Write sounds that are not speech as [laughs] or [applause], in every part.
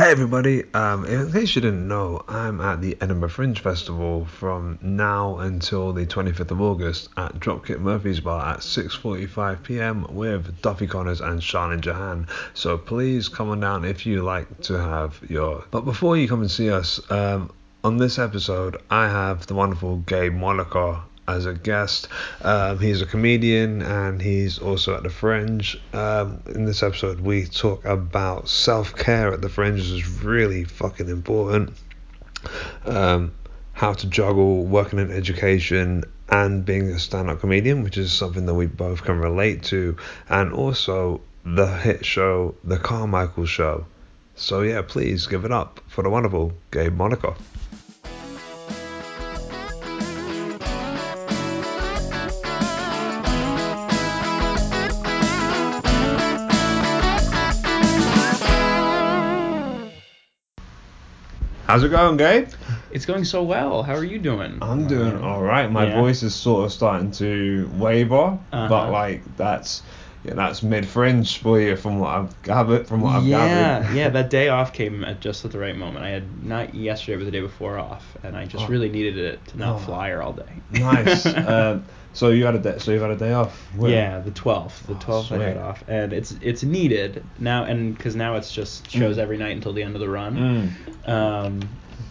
Hey everybody, um, in case you didn't know, I'm at the Edinburgh Fringe Festival from now until the 25th of August at Dropkick Murphy's Bar at 6.45pm with Duffy Connors and Charlene Jahan. So please come on down if you like to have your... But before you come and see us, um, on this episode I have the wonderful Gabe Mollica as a guest. Um, he's a comedian and he's also at the Fringe. Um, in this episode, we talk about self care at the Fringe, which is really fucking important. Um, how to juggle working in education and being a stand up comedian, which is something that we both can relate to, and also the hit show, The Carmichael Show. So, yeah, please give it up for the wonderful Gabe Mollica. How's it going, Gabe? It's going so well. How are you doing? I'm doing all right. My Yeah. voice is sort of starting to waver, Uh-huh. but like that's yeah, that's mid fringe for you from what I've gathered. From what I've yeah, gathered. yeah. That [laughs] day off came at just at the right moment. I had not yesterday, but the day before off, and I just Oh. really needed it to not Oh. fly all day. nice. um, [laughs] so you had a day. So you had a day off. When? Yeah, the twelfth. The Oh, twelfth I had off, and it's it's needed now, and because now it's just shows Mm. every night until the end of the run. Mm. Um,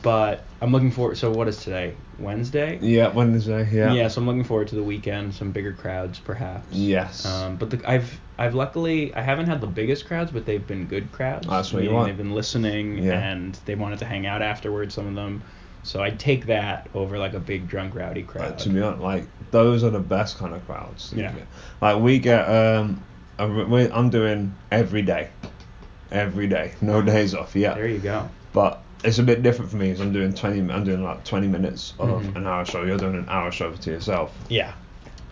but I'm looking forward. So what is today? Wednesday. Yeah, Wednesday. Yeah. Yeah, so I'm looking forward to the weekend, some bigger crowds perhaps. Yes. Um, but the, I've I've luckily I haven't had the biggest crowds, but they've been good crowds. That's what you want. They've been listening Yeah. and they wanted to hang out afterwards. Some of them, so I'd take that over like a big drunk rowdy crowd. Like, to be honest, like those are the best kind of crowds. Yeah. Like we get um, a, we, I'm doing every day, every day, no days off. Yeah. there you go. but it's a bit different for me. because I'm doing 20. I'm doing like 20 minutes of Mhm. an hour show. You're doing an hour show to yourself, Yeah.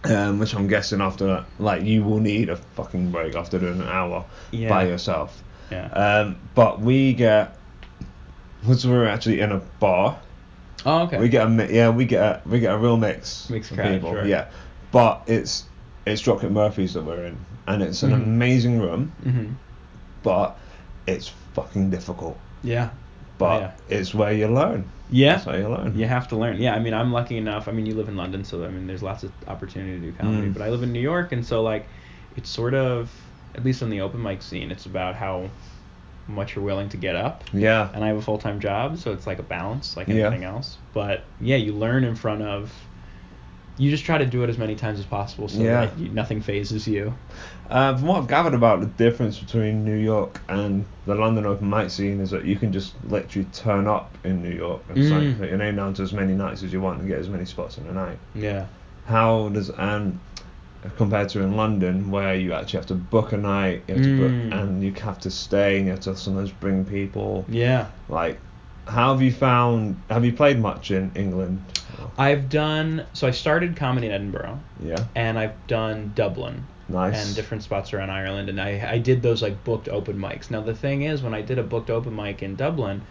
um, which I'm guessing after like you will need a fucking break after doing an hour Yeah. by yourself. Yeah. Um, but we get, because we're actually in a bar, oh okay. we get a mi- yeah we get a, we get a real mix Mixed of crowd, people. sure. Yeah, but it's it's Dropkick Murphys that we're in, and it's an Mhm. amazing room, hmm but it's fucking difficult. Yeah. But Yeah. it's where you learn. Yeah. That's how you learn. You have to learn. Yeah, I mean, I'm lucky enough. I mean, you live in London, so I mean, there's lots of opportunity to do comedy. Mm. But I live in New York, and so like, it's sort of, at least on the open mic scene, it's about how much you're willing to get up. Yeah. And I have a full time job, so it's like a balance, like Yeah. anything else. But yeah, you learn in front of. You just try to do it as many times as possible, so Yeah. that you, nothing phases you. Uh, from what I've gathered about the difference between New York and the London open mic scene is that you can just literally turn up in New York and Mm. put your name down to as many nights as you want and get as many spots in a night. Yeah. How does and compared to in London where you actually have to book a night, you have to Mm. book, and you have to stay and you have to sometimes bring people. Yeah. Like, how have you found? Have you played much in England? I've done. So I started comedy in Edinburgh, Yeah. and I've done Dublin. Nice. and different spots around Ireland, and I I did those like booked open mics. Now the thing is, when I did a booked open mic in Dublin,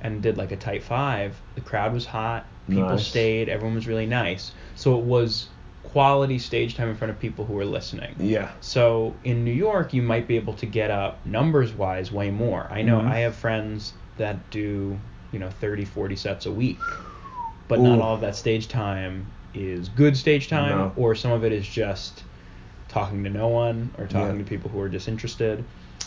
and did like a tight five, the crowd was hot, people Nice. stayed, everyone was really nice, so it was quality stage time in front of people who are listening. Yeah. So in New York, you might be able to get up numbers wise way more. I know Mhm. I have friends that do, you know, 30, 40 sets a week. But not all of that stage time is good stage time, No. or some of it is just talking to no one or talking Yeah. to people who are disinterested.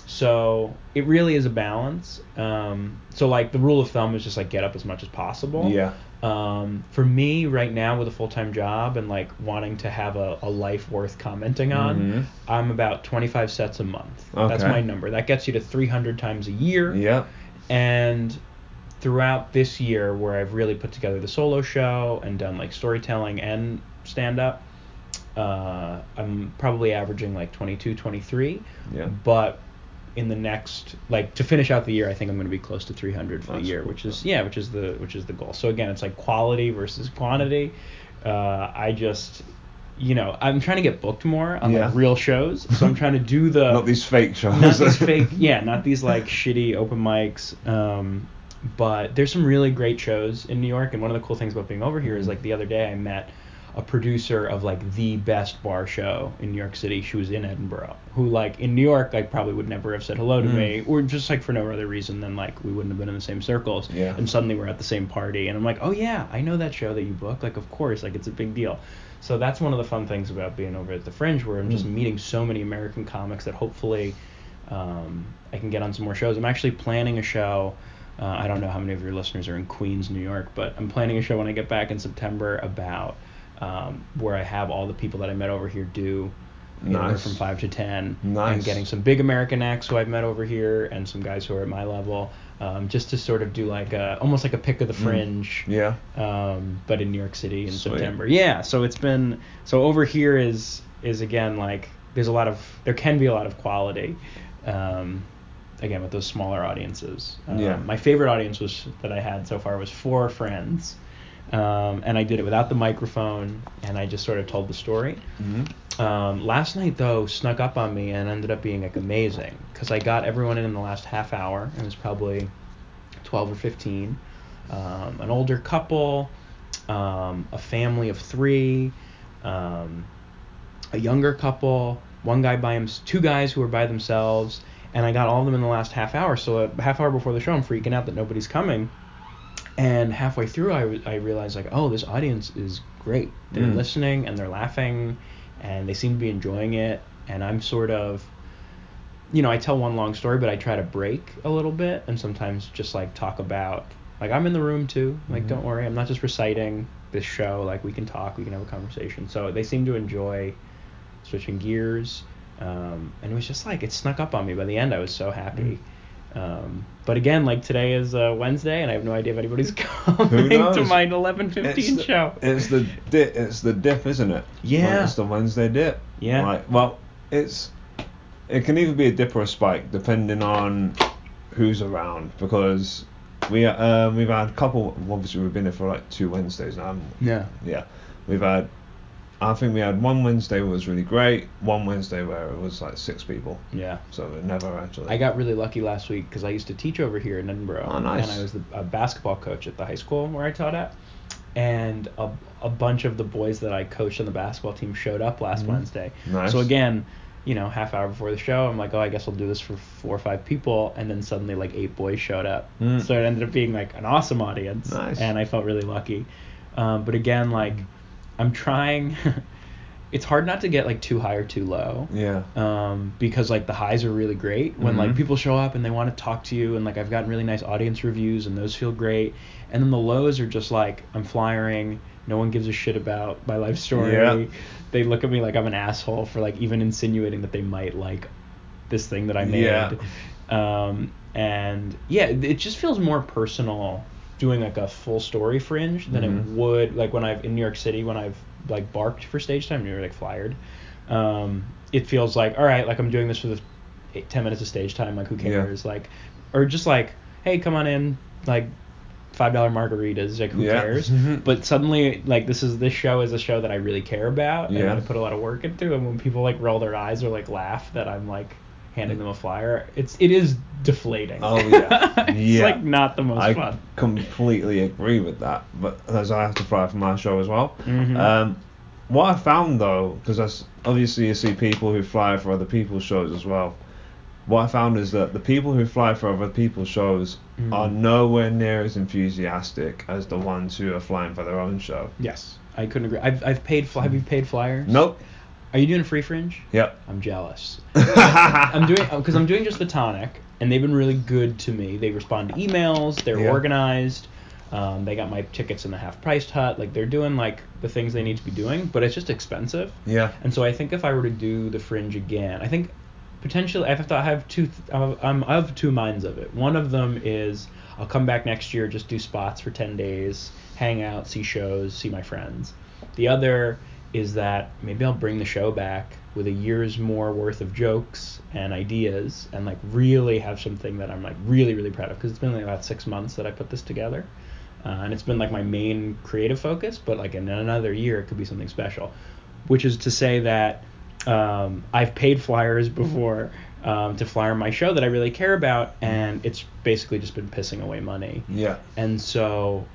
So it really is a balance. Um, so like the rule of thumb is just like get up as much as possible. Yeah. Um, for me right now with a full time job and like wanting to have a, a life worth commenting on, Mhm. I'm about 25 sets a month. That's my number. That gets you to 300 times a year. Yeah. And throughout this year, where I've really put together the solo show and done like storytelling and stand up, uh, I'm probably averaging like 22, 23. Yeah. But in the next, like to finish out the year, I think I'm going to be close to 300 for That's the year, cool, which is yeah, which is the which is the goal. So again, it's like quality versus quantity. Uh, I just you know, I'm trying to get booked more on Yeah. like real shows. So I'm trying to do the [laughs] Not these fake [laughs] shows. not these fake yeah not these like shitty open mics um but there's some really great shows in new york and one of the cool things about being over here is like the other day i met a producer of like the best bar show in New York City. She was in Edinburgh. Who like in New York, I probably would never have said hello to Mm. me, or just like for no other reason than like we wouldn't have been in the same circles. Yeah. And suddenly we're at the same party, and I'm like, oh yeah, I know that show that you book. Like of course, like it's a big deal. So that's one of the fun things about being over at the Fringe, where I'm just Mm. meeting so many American comics that hopefully um, I can get on some more shows. I'm actually planning a show. Uh, I don't know how many of your listeners are in Queens, New York, but I'm planning a show when I get back in September about um, where I have all the people that I met over here do anywhere Nice. from five to ten, Nice. and getting some big American acts who I've met over here and some guys who are at my level, um, just to sort of do like a almost like a pick of the fringe Yeah. um, but in New York City in Sweet. September. Yeah, so it's been so over here is is again like there's a lot of there can be a lot of quality. Um, again with those smaller audiences. Um, Yeah. My favorite audience was that I had so far was four friends. Um, and I did it without the microphone, and I just sort of told the story. hmm Um, last night though snuck up on me and ended up being like amazing because I got everyone in in the last half hour. and It was probably 12 or 15. Um, an older couple, um, a family of three, um, a younger couple, one guy by him, two guys who were by themselves, and I got all of them in the last half hour. So a half hour before the show, I'm freaking out that nobody's coming. And halfway through, I, w- I realized like, oh, this audience is great. They're Mm. listening and they're laughing, and they seem to be enjoying it. And I'm sort of, you know, I tell one long story, but I try to break a little bit, and sometimes just like talk about like I'm in the room too. Like, Mhm. don't worry, I'm not just reciting this show. Like, we can talk, we can have a conversation. So they seem to enjoy switching gears. Um, and it was just like it snuck up on me. By the end, I was so happy. Um, but again, like today is uh, Wednesday, and I have no idea if anybody's [laughs] coming to my 11:15 It's the, show. It's the dip. It's the dip, isn't it? Yeah. It's the Wednesday dip. Yeah. Like, well, it's it can either be a dip or a spike depending on who's around because we um we've had a couple. Obviously, we've been here for like two Wednesdays now. Yeah. Yeah. We've had. I think we had one Wednesday was really great. One Wednesday where it was like six people. Yeah. So it never actually. I got really lucky last week because I used to teach over here in Edinburgh, Oh, nice. and I was the, a basketball coach at the high school where I taught at. And a, a bunch of the boys that I coached on the basketball team showed up last Mhm. Wednesday. Nice. So again, you know, half hour before the show, I'm like, oh, I guess I'll do this for four or five people, and then suddenly like eight boys showed up. Mm. So it ended up being like an awesome audience, Nice. and I felt really lucky. Um, but again, like, I'm trying. [laughs] it's hard not to get like too high or too low Yeah. um, because like the highs are really great when like Mhm. people show up and they want to talk to you and like I've gotten really nice audience reviews and those feel great and then the lows are just like I'm flyering no one gives a shit about my life story Yeah. they look at me like I'm an asshole for like even insinuating that they might like this thing that I made Yeah. um, and yeah it just feels more personal doing like a full story fringe than it Mhm. would like when I've in New York City when I've like barked for stage time you're like flyered um, it feels like all right like I'm doing this for the eight, 10 minutes of stage time like who Yeah. cares like or just like hey come on in like five dollar margaritas like who Yeah. cares [laughs] but suddenly like this is this show is a show that I really care about and Yeah. I put a lot of work into and when people like roll their eyes or like laugh that I'm like handing them a flyer it's it is deflating Oh, [laughs] yeah. it's Yeah. like not the most I fun completely agree with that, but as I have to fly for my show as well. Mhm. Um, what I found though, because obviously you see people who fly for other people's shows as well. What I found is that the people who fly for other people's shows Mm. are nowhere near as enthusiastic as the ones who are flying for their own show. yes I couldn't agree I've, I've paid fly have you paid flyers Nope. Are you doing free fringe Yep. I'm jealous. [laughs] I'm doing because I'm doing just the tonic, and they've been really good to me. They respond to emails. They're Yeah. organized. Um, they got my tickets in the half priced hut. Like they're doing like the things they need to be doing, but it's just expensive. Yeah. And so I think if I were to do the fringe again, I think potentially I have to I have two th- I'm I have two minds of it. One of them is I'll come back next year, just do spots for ten days, hang out, see shows, see my friends. The other is that maybe I'll bring the show back with a year's more worth of jokes and ideas, and like really have something that I'm like really really proud of because it's been like about six months that I put this together. Uh, and it's been like my main creative focus, but like in another year, it could be something special. Which is to say that um, I've paid flyers before um, to flyer my show that I really care about, and it's basically just been pissing away money. Yeah. And so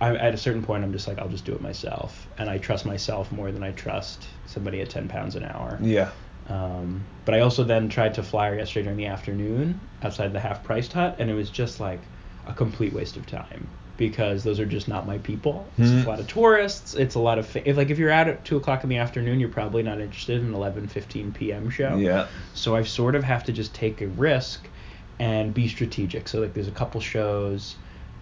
I, at a certain point, I'm just like, I'll just do it myself, and I trust myself more than I trust somebody at ten pounds an hour. Yeah. Um, but I also then tried to flyer yesterday during the afternoon outside the half priced hut, and it was just like a complete waste of time because those are just not my people. It's Mhm. a lot of tourists. It's a lot of fa- if like if you're out at two o'clock in the afternoon, you're probably not interested in an 11, 15 p.m. show. Yeah. So I sort of have to just take a risk and be strategic. So like there's a couple shows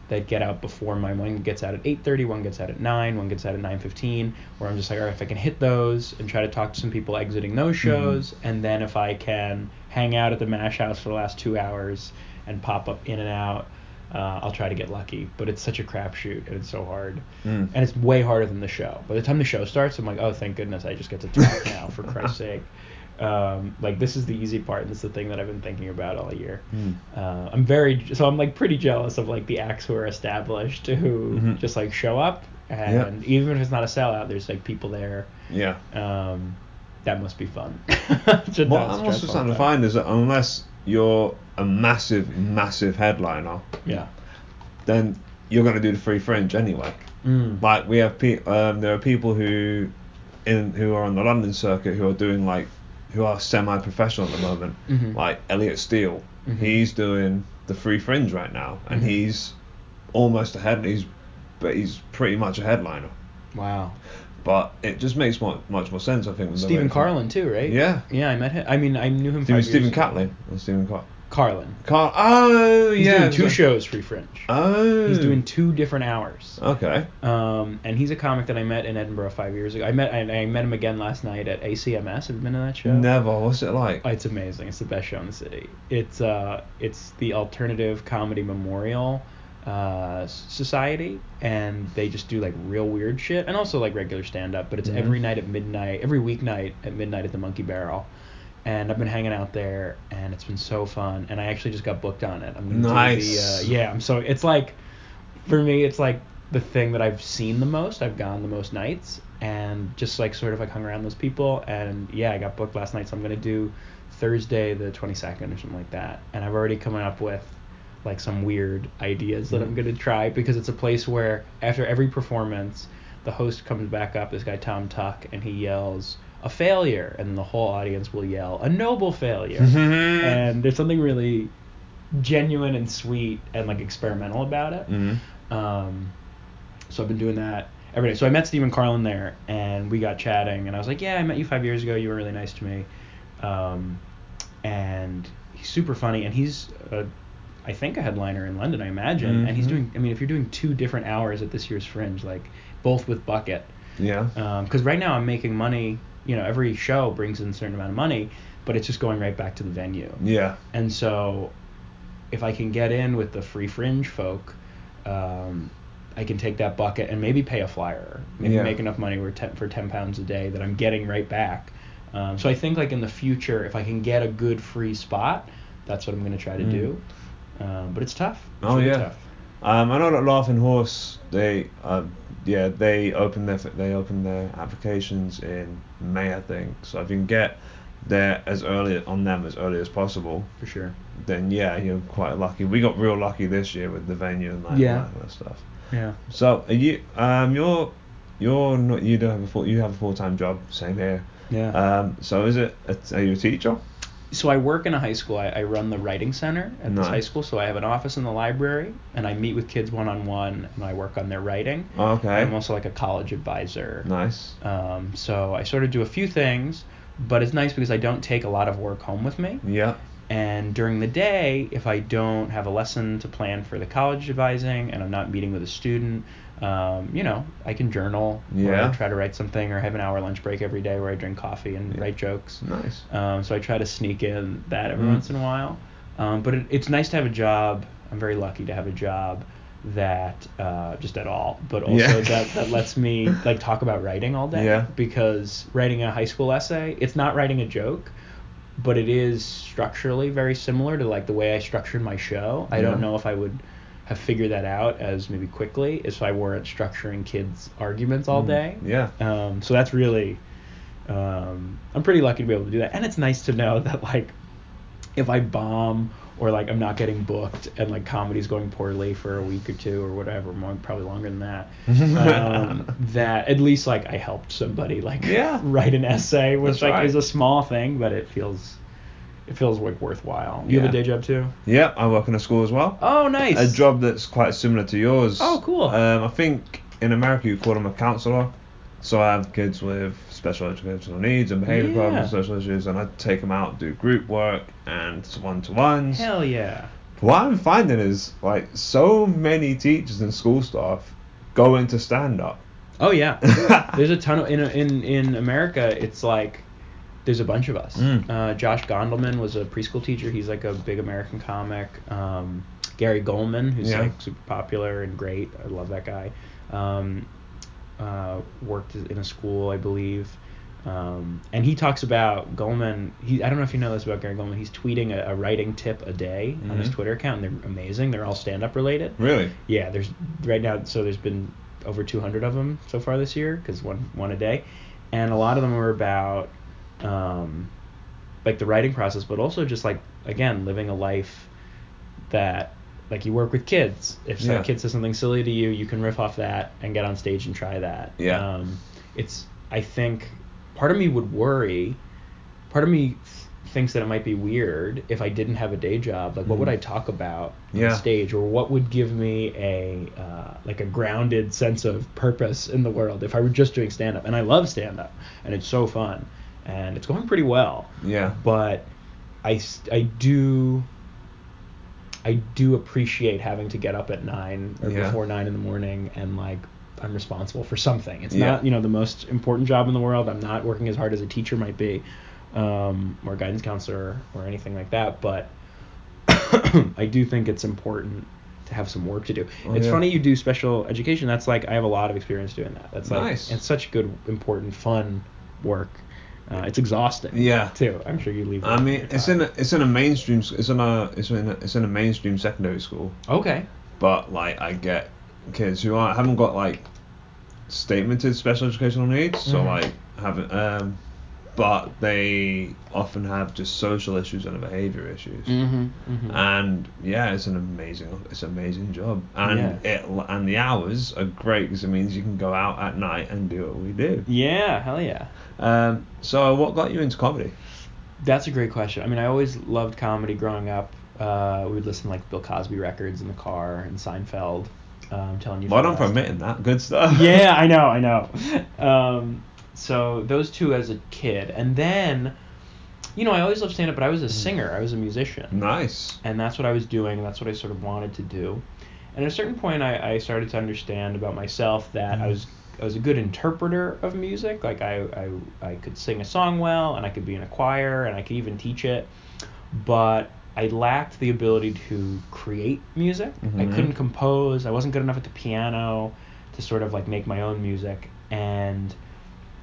that get out before mine. One gets out at 8:30, one gets out at 9, one gets out at 9:15. Where I'm just like, all right, if I can hit those and try to talk to some people exiting those shows, and then if I can hang out at the Mash House for the last two hours and pop up in and out, uh, I'll try to get lucky. But it's such a crapshoot and it's so hard, Mm. and it's way harder than the show. By the time the show starts, I'm like, oh, thank goodness, I just get to talk now for [laughs] Christ's sake. Um, like this is the easy part. and This is the thing that I've been thinking about all year. Mm. Uh, I'm very so I'm like pretty jealous of like the acts who are established who Mhm. just like show up and even if it's not a sellout, there's like people there. Yeah. Um, that must be fun. [laughs] What I'm also starting to find is that unless you're a massive, massive headliner. Yeah. then you're going to do the free fringe anyway. Mm. Like we have, pe- um, there are people who, in who are on the London circuit who are doing like, who are semi-professional at the moment. Mhm. Like Elliot Steel, Mhm. he's doing the free fringe right now, and Mhm. he's almost ahead. He's, but he's pretty much a headliner. Wow. But it just makes more, much more sense, I think. Stephen Carlin too, right? Yeah. Yeah, I met him. I mean, I knew him. Stephen, Stephen. Catlin Stephen Car- Carlin. Car- Oh He's yeah. doing two shows free fringe. Oh. He's doing two different hours. Okay. Um, and he's a comic that I met in Edinburgh five years ago. I met I, I met him again last night at ACMS. Have you been to that show? Never. What's it like? Oh, it's amazing. It's the best show in the city. It's uh, it's the Alternative Comedy Memorial uh, Society, and they just do like real weird shit, and also like regular stand up. But it's Mhm. every night at midnight, every weeknight at midnight at the Monkey Barrel. And I've been hanging out there, and it's been so fun. And I actually just got booked on it. I'm gonna Nice. the uh, yeah. I'm so it's like for me, it's like the thing that I've seen the most. I've gone the most nights, and just like sort of like hung around those people. And yeah, I got booked last night, so I'm gonna do Thursday the 22nd or something like that. And I've already come up with like some weird ideas that I'm Mm. gonna try because it's a place where after every performance, the host comes back up, this guy Tom Tuck, and he yells a failure, and the whole audience will yell a noble failure. and there's something really genuine and sweet and like experimental about it. Mhm. Um, so I've been doing that every day. So I met Stephen Carlin there, and we got chatting, and I was like, "Yeah, I met you five years ago. You were really nice to me." Um, and he's super funny, and he's, a, I think, a headliner in London, I imagine. And he's Mhm. doing. I mean, if you're doing two different hours at this year's Fringe, like both with Bucket, Yeah. because right now I'm making money. You know, every show brings in a certain amount of money, but it's just going right back to the venue. Yeah. And so, if I can get in with the free fringe folk, um, I can take that bucket and maybe pay a flyer, maybe Yeah. make enough money where ten, for ten pounds a day that I'm getting right back. Um, so I think like in the future, if I can get a good free spot, that's what I'm going to try to Mm. do. Um, but it's tough. It's Oh really yeah. tough. Um, I know that Laughing Horse, they, um, yeah, they open their they open their applications in May, I think. So if you can get there as early on them as early as possible, For sure. then yeah, you're quite lucky. We got real lucky this year with the venue and like Yeah. that kind of stuff. Yeah. So are you, um, you're, you're not, you don't have a full, you have a full time job, same here. Yeah. Um, so is it, a, are you a teacher? So I work in a high school. I, I run the writing center at this high school. So I have an office in the library, and I meet with kids one on one, and I work on their writing. Okay. I'm also like a college advisor. Nice. Um, so I sort of do a few things, but it's nice because I don't take a lot of work home with me. Yeah. And during the day, if I don't have a lesson to plan for the college advising and I'm not meeting with a student, um, you know, I can journal Yeah. or try to write something or have an hour lunch break every day where I drink coffee and Yeah. write jokes. Nice. Um, so I try to sneak in that every Mm. once in a while. Um, but it, it's nice to have a job. I'm very lucky to have a job that uh, just at all, but also Yeah. that, that [laughs] lets me like talk about writing all day. Yeah. Because writing a high school essay, it's not writing a joke, but it is structurally very similar to like the way I structured my show. I Yeah. don't know if I would have figured that out as maybe quickly if I weren't structuring kids' arguments all Mm. day. Yeah. Um, so that's really, um, I'm pretty lucky to be able to do that, and it's nice to know that like, if I bomb or like I'm not getting booked and like comedy's going poorly for a week or two or whatever, more probably longer than that. um, [laughs] that at least like I helped somebody like Yeah. [laughs] write an essay, which That's like right. is a small thing, but it feels it feels like worthwhile. You have a day job too? Yep, I work in a school as well. Oh, nice. A job that's quite similar to yours. Oh, cool. Um, I think in America you call them a counselor. So I have kids with special educational needs and behavior Yeah. problems, social issues, and I take them out, do group work and one to ones. Hell yeah. What I'm finding is like so many teachers and school staff go into stand up. Oh yeah. [laughs] there's a ton of in in in America. It's like there's a bunch of us. Mm. Uh, Josh Gondelman was a preschool teacher. He's like a big American comic. Um, Gary Gulman, who's Yeah. like super popular and great. I love that guy. Um, uh, worked in a school, I believe. Um, and he talks about Gulman. He I don't know if you know this about Gary Gulman. He's tweeting a, a writing tip a day on his Mhm. Twitter account, and they're amazing. They're all stand up related. Really? Yeah, there's right now. So there's been over 200 of them so far this year because one one a day, and a lot of them are about um, like the writing process, but also just like again living a life that like you work with kids. If some Yeah. kid says something silly to you, you can riff off that and get on stage and try that. Yeah. Um, it's I think part of me would worry. Part of me thinks that it might be weird if I didn't have a day job. Like, what would Mhm. I talk about on Yeah. stage, or what would give me a uh, like a grounded sense of purpose in the world if I were just doing stand up? And I love stand up, and it's so fun, and it's going pretty well. Yeah. But I I do. I do appreciate having to get up at nine or Yeah. before nine in the morning and like I'm responsible for something. It's Yeah. not you know the most important job in the world. I'm not working as hard as a teacher might be, um, or guidance counselor or anything like that. But [coughs] I do think it's important to have some work to do. Oh, it's yeah. funny you do special education. That's like I have a lot of experience doing that. That's like Nice. it's such good, important, fun work. Uh, it's exhausting. Yeah. Too. I'm sure you leave. I mean, it's in a, it's in a mainstream it's in a it's in a, it's in a mainstream secondary school, Okay. but like I get kids who aren't, haven't got like statemented special educational needs, so Mhm. like haven't um, but they often have just social issues and behavior issues. Mm-hmm. mm-hmm. And yeah, it's an amazing, it's an amazing job, and Yeah. it and the hours are great because it means you can go out at night and do what we do. yeah. Hell yeah. Um, so what got you into comedy? That's a great question. I mean, I always loved comedy growing up. Uh, we would listen to like Bill Cosby records in the car and Seinfeld. Um, telling you. Well the for that. Good stuff. yeah, I know, I know. [laughs] Um, so those two as a kid, and then, you know, I always loved stand up, but I was a singer. I was a musician, Nice. and that's what I was doing. That's what I sort of wanted to do. And at a certain point, I, I started to understand about myself that I was I was a good interpreter of music. Like I, I I could sing a song well, and I could be in a choir, and I could even teach it, but I lacked the ability to create music. I Mhm. couldn't compose. I wasn't good enough at the piano to sort of like make my own music. And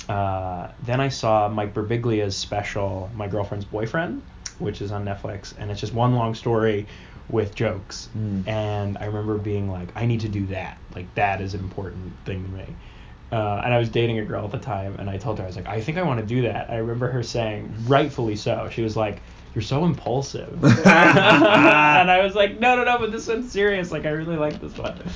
uh, then I saw Mike Birbiglia's special, My Girlfriend's Boyfriend, which is on Netflix, and it's just one long story with jokes. Mm. And I remember being like, I need to do that. Like that is an important thing to me. Uh, and I was dating a girl at the time, and I told her I was like, I think I want to do that. I remember her saying, rightfully so. She was like, "You're so impulsive," [laughs] and I was like, "No, no, no, but this one's serious. Like, I really like this one." [laughs]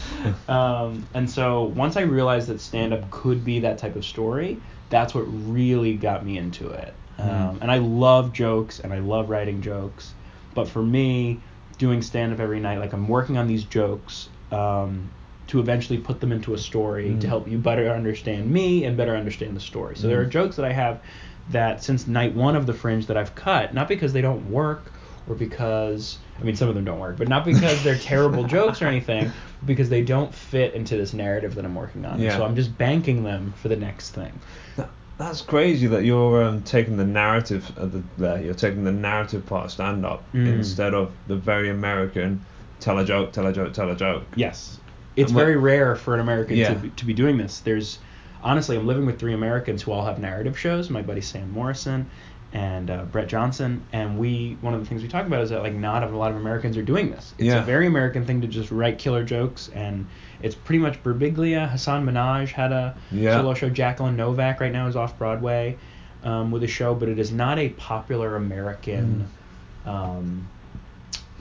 Um, and so once I realized that stand up could be that type of story, that's what really got me into it. Um, Mhm. and I love jokes, and I love writing jokes, but for me, doing stand up every night, like I'm working on these jokes. Um, to eventually put them into a story to Mm. help you better understand me and better understand the story. So there are Mm. jokes that I have that since night one of the Fringe that I've cut, not because they don't work or because I mean some of them don't work, but not because they're terrible [laughs] jokes or anything, because they don't fit into this narrative that I'm working on. Yeah. So I'm just banking them for the next thing. That's crazy that you're um, taking the narrative of the there. You're taking the narrative part of stand up Mm. instead of the very American tell a joke, tell a joke, tell a joke. Yes. It's very rare for an American Yeah. to, be, to be doing this. There's honestly, I'm living with three Americans who all have narrative shows. My buddy Sam Morrison and uh, Brett Johnson, and we one of the things we talk about is that like not a lot of Americans are doing this. It's Yeah. a very American thing to just write killer jokes, and it's pretty much Birbiglia. Hasan Minhaj had a Yeah. solo show. Jacqueline Novak right now is off Broadway um, with a show, but it is not a popular American. Mm. Um,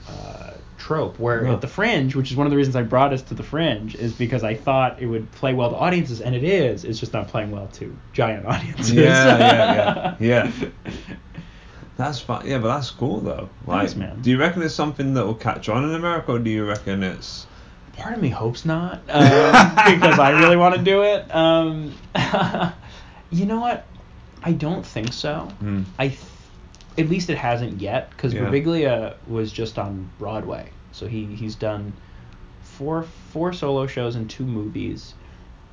uh, trope. Where Yeah. at the Fringe, which is one of the reasons I brought us to the Fringe, is because I thought it would play well to audiences, and it is. It's just not playing well to giant [laughs] audiences. Yeah, yeah, yeah, yeah. [laughs] That's fine. Yeah, but that's cool though. Like, Thanks, man. do you reckon it's something that will catch on in America, or do you reckon it's? Part of me hopes not, um, [laughs] because I really want to do it. Um, you know what? I don't think so. Hmm. I, th- at least it hasn't yet, because Yeah. Birbiglia was just on Broadway, so he he's done four four solo shows and two movies,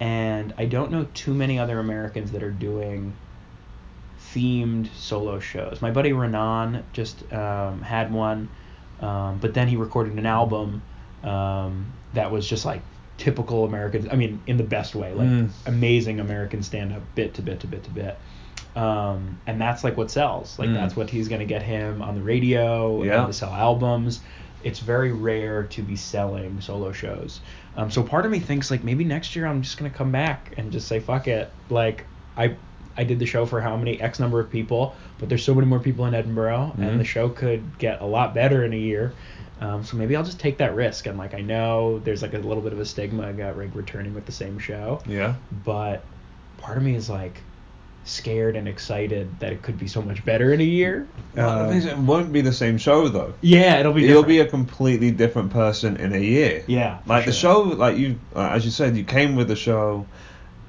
and I don't know too many other Americans that are doing themed solo shows. My buddy Renan just um, had one, um, but then he recorded an album um, that was just like typical American. I mean, in the best way, like Mm. amazing American stand up, bit to bit to bit to bit. Um, and that's like what sells. Like Mm. that's what he's gonna get him on the radio Yeah. to sell albums. It's very rare to be selling solo shows. Um, so part of me thinks like maybe next year I'm just gonna come back and just say fuck it. Like I I did the show for how many X number of people, but there's so many more people in Edinburgh, Mhm. and the show could get a lot better in a year. Um, so maybe I'll just take that risk. And like I know there's like a little bit of a stigma about like returning with the same show, Yeah. but part of me is like scared and excited that it could be so much better in a year. Well, Um, it won't be the same show though. yeah, it'll be. You'll be a completely different person in a year. Yeah, Like the sure. show, like you, uh, as you said, you came with the show,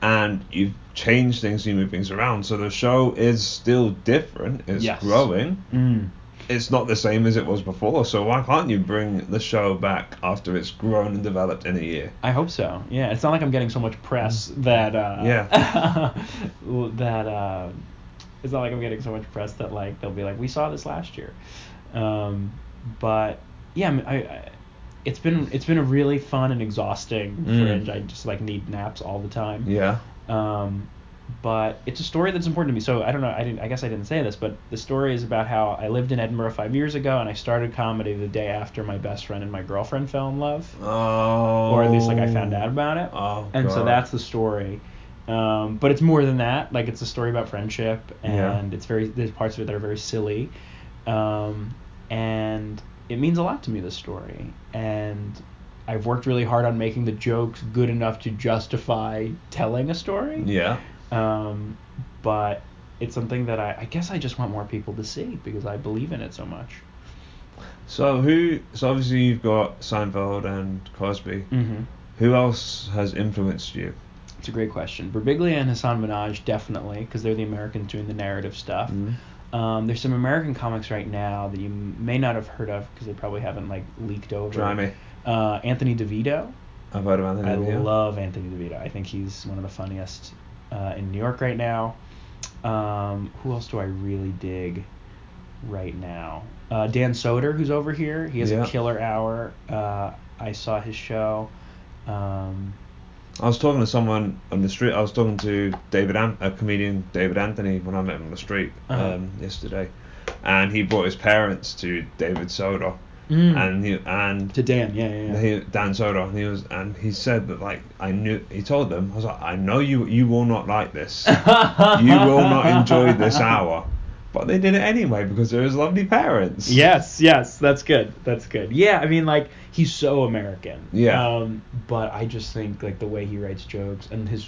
and you've changed things, you move things around. So the show is still different. It's Yes. growing. Mm. It's not the same as it was before. So why can't you bring the show back after it's grown and developed in a year? I hope so. Yeah, it's not like I'm getting so much press that uh, Yeah. [laughs] that uh, it's not like I'm getting so much press that like they'll be like, we saw this last year. Um, but yeah, I, I, I it's been it's been a really fun and exhausting Mm. fringe. I just like need naps all the time. Yeah. Um, but it's a story that's important to me. So I don't know. I didn't. I guess I didn't say this, but the story is about how I lived in Edinburgh five years ago, and I started comedy the day after my best friend and my girlfriend fell in love, Oh. or at least like I found out about it. Oh. and so that's the story. Um, but it's more than that. Like it's a story about friendship, Yeah. and it's very there's parts of it that are very silly, um, and it means a lot to me. This story, and I've worked really hard on making the jokes good enough to justify telling a story. Yeah. Um, but it's something that I, I guess I just want more people to see because I believe in it so much. So who? So obviously you've got Seinfeld and Cosby. Mm-hmm. Who else has influenced you? It's a great question. Birbiglia and Hasan Minhaj definitely because they're the Americans doing the narrative stuff. Mm-hmm. Um, there's some American comics right now that you may not have heard of because they probably haven't like leaked over. Try me. Uh, Anthony DeVito. I've heard of Anthony. I DeVito. love Anthony DeVito. I think he's one of the funniest uh, in New York right now. Um, who else do I really dig right now? Uh, Dan Soder, who's over here. He has Yeah. a killer hour. Uh, I saw his show. Um, I was talking to someone on the street. I was talking to David, An- a comedian, David Anthony, when I met him on the street Uh-huh. um, yesterday, and he brought his parents to David Soder, Mm. and he and to Dan, yeah, yeah, yeah. he, Dan Soder, and he was and he said that like I knew he told them I was like I know you you will not like this, [laughs] you will not enjoy this hour, but they did it anyway because they're his lovely parents. Yes, yes, that's good. That's good. Yeah, I mean, like he's so American. Yeah. Um, but I just think like the way he writes jokes and his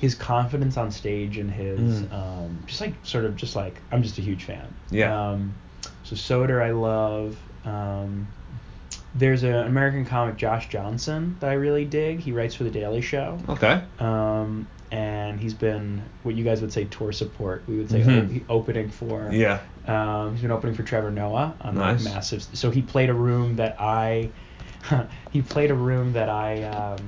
his confidence on stage and his Mm. um, just like sort of just like I'm just a huge fan. Yeah. Um, so Soder I love. Um, there's an American comic Josh Johnson that I really dig. He writes for the Daily Show. Okay. Um, and he's been what you guys would say tour support. We would say Mhm. o- opening for. Yeah. Um, he's been opening for Trevor Noah on Nice. like massive. So he played a room that I, [laughs] he played a room that I, um,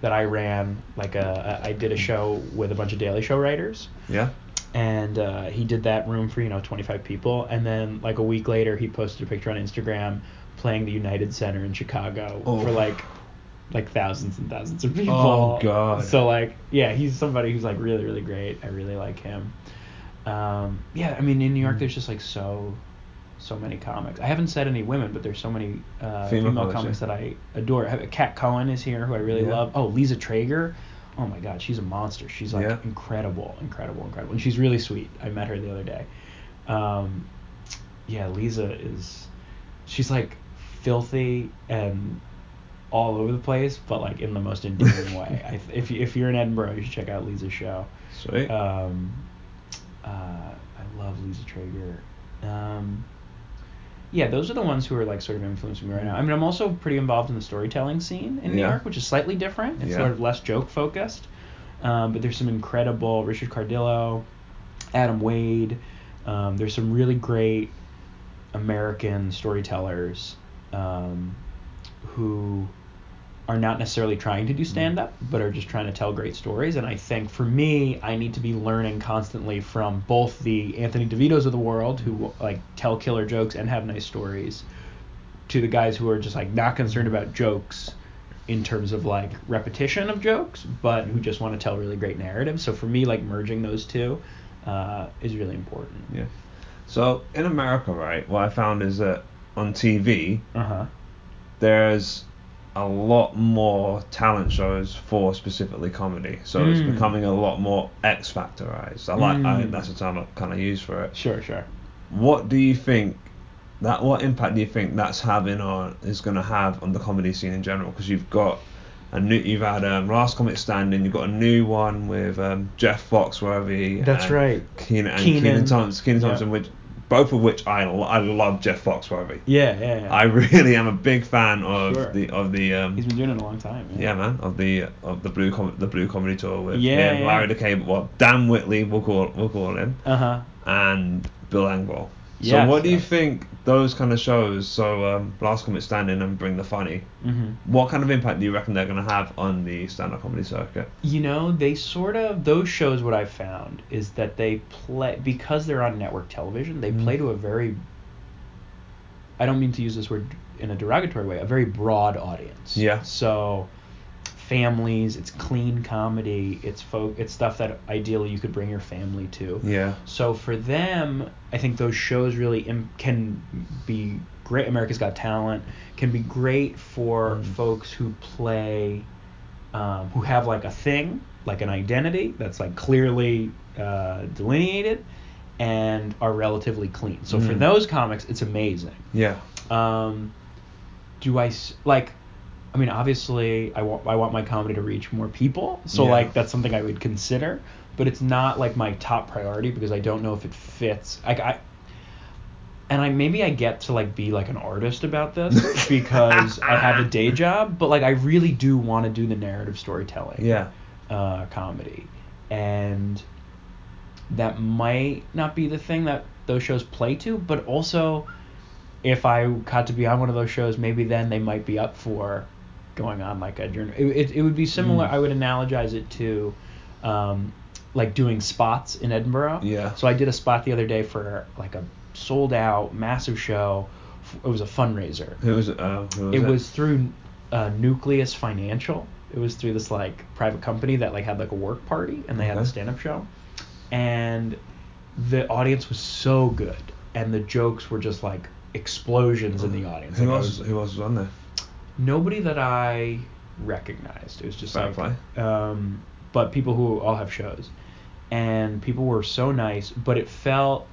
that I ran. Like a, I did a show with a bunch of Daily Show writers, Yeah. And uh, he did that room for you know 25 people. And then like a week later, he posted a picture on Instagram playing the United Center in Chicago Oh. for like, like thousands and thousands of people. Oh, God. So like, yeah, he's somebody who's like really really great. I really like him. Um, yeah, I mean in New York, Mm. there's just like so, so many comics. I haven't said any women, but there's so many uh, Female female, comics, that I adore. Cat Cohen is here, who I really Yeah. love. Oh, Liza Treyger. Oh my God, she's a monster. She's like Yeah. incredible, incredible, incredible, and she's really sweet. I met her the other day. Um, yeah, Liza is. she's like filthy and all over the place, but like in the most endearing way. [laughs] I, if you, if you're in Edinburgh, you should check out Liza's show. Sweet. Um, uh, I love Liza Treyger. Um, yeah, those are the ones who are like sort of influencing me right now. I mean, I'm also pretty involved in the storytelling scene in New Yeah. York, which is slightly different. It's Yeah. sort of less joke focused. Um, but there's some incredible Richard Cardillo, Adam Wade. Um, there's some really great American storytellers um, who are not necessarily trying to do stand up, but are just trying to tell great stories. And I think for me, I need to be learning constantly from both the Anthony DeVitos of the world, who like tell killer jokes and have nice stories, to the guys who are just like not concerned about jokes in terms of like repetition of jokes, but who just want to tell really great narratives. So for me, like merging those two uh, is really important. Yeah. So in America, right, what I found is that on TV Uh huh. there's a lot more talent shows for specifically comedy. So it's Mm. becoming a lot more X factorized. I like I, Mm. that's the term I kind of use for it. Sure, sure. What do you think that what impact do you think that's having on is going to have on the comedy scene in general? Because you've got a new you've had um, Last Comic Standing, you've got a new one with um, Jeff Foxworthy. That's right. Kenan and Kenan. Kenan Thompson, Kenan Yeah. Which both of which I lo- I love Jeff Foxworthy. Yeah, yeah. yeah. I really am a big fan of Sure. the of the um, He's been doing it a long time. yeah man of the of the blue com- the blue comedy tour with Yeah, him, yeah. Larry the Cable, well Dan Whitney we'll call we'll call him Uh huh. and Bill Engvall. So Yes, what do you think those kind of shows? So um, Last Comic Standing and Bring the Funny. hmm What kind of impact do you reckon they're going to have on the stand-up comedy circuit? You know, they sort of those shows. What I've found is that they play because they're on network television. They Mhm. play to a very. I don't mean to use this word in a derogatory way. A very broad audience. Yeah. So, families. It's clean comedy. It's folk. It's stuff that ideally you could bring your family to. Yeah. So for them, I think those shows really Im- can be great. America's Got Talent can be great for Mm. folks who play, um, who have like a thing, like an identity that's like clearly uh, delineated, and are relatively clean. So for Mm. those comics, it's amazing. Yeah. Um, do I like? I mean, obviously, I want I want my comedy to reach more people, so Yeah. like that's something I would consider, but it's not like my top priority because I don't know if it fits. Like I, and I maybe I get to like be like an artist about this [laughs] because I have a day job, but like I really do want to do the narrative storytelling Yeah. uh, comedy, and that might not be the thing that those shows play to, but also if I got to be on one of those shows, maybe then they might be up for going on like a journey. It, it, it would be similar. Mm. I would analogize it to um, like doing spots in Edinburgh. Yeah. So I did a spot the other day for like a sold out massive show. It was a fundraiser Who was it? Uh, was it it was through uh, Nucleus Financial. It was through this like private company that like had like a work party and they had a Okay. stand up show. And the audience was so good and the jokes were just like explosions in the audience. Who Like, else? was- Who else was on there? Nobody that I recognized. It was just Fair like um but people who all have shows. And people were so nice, but it felt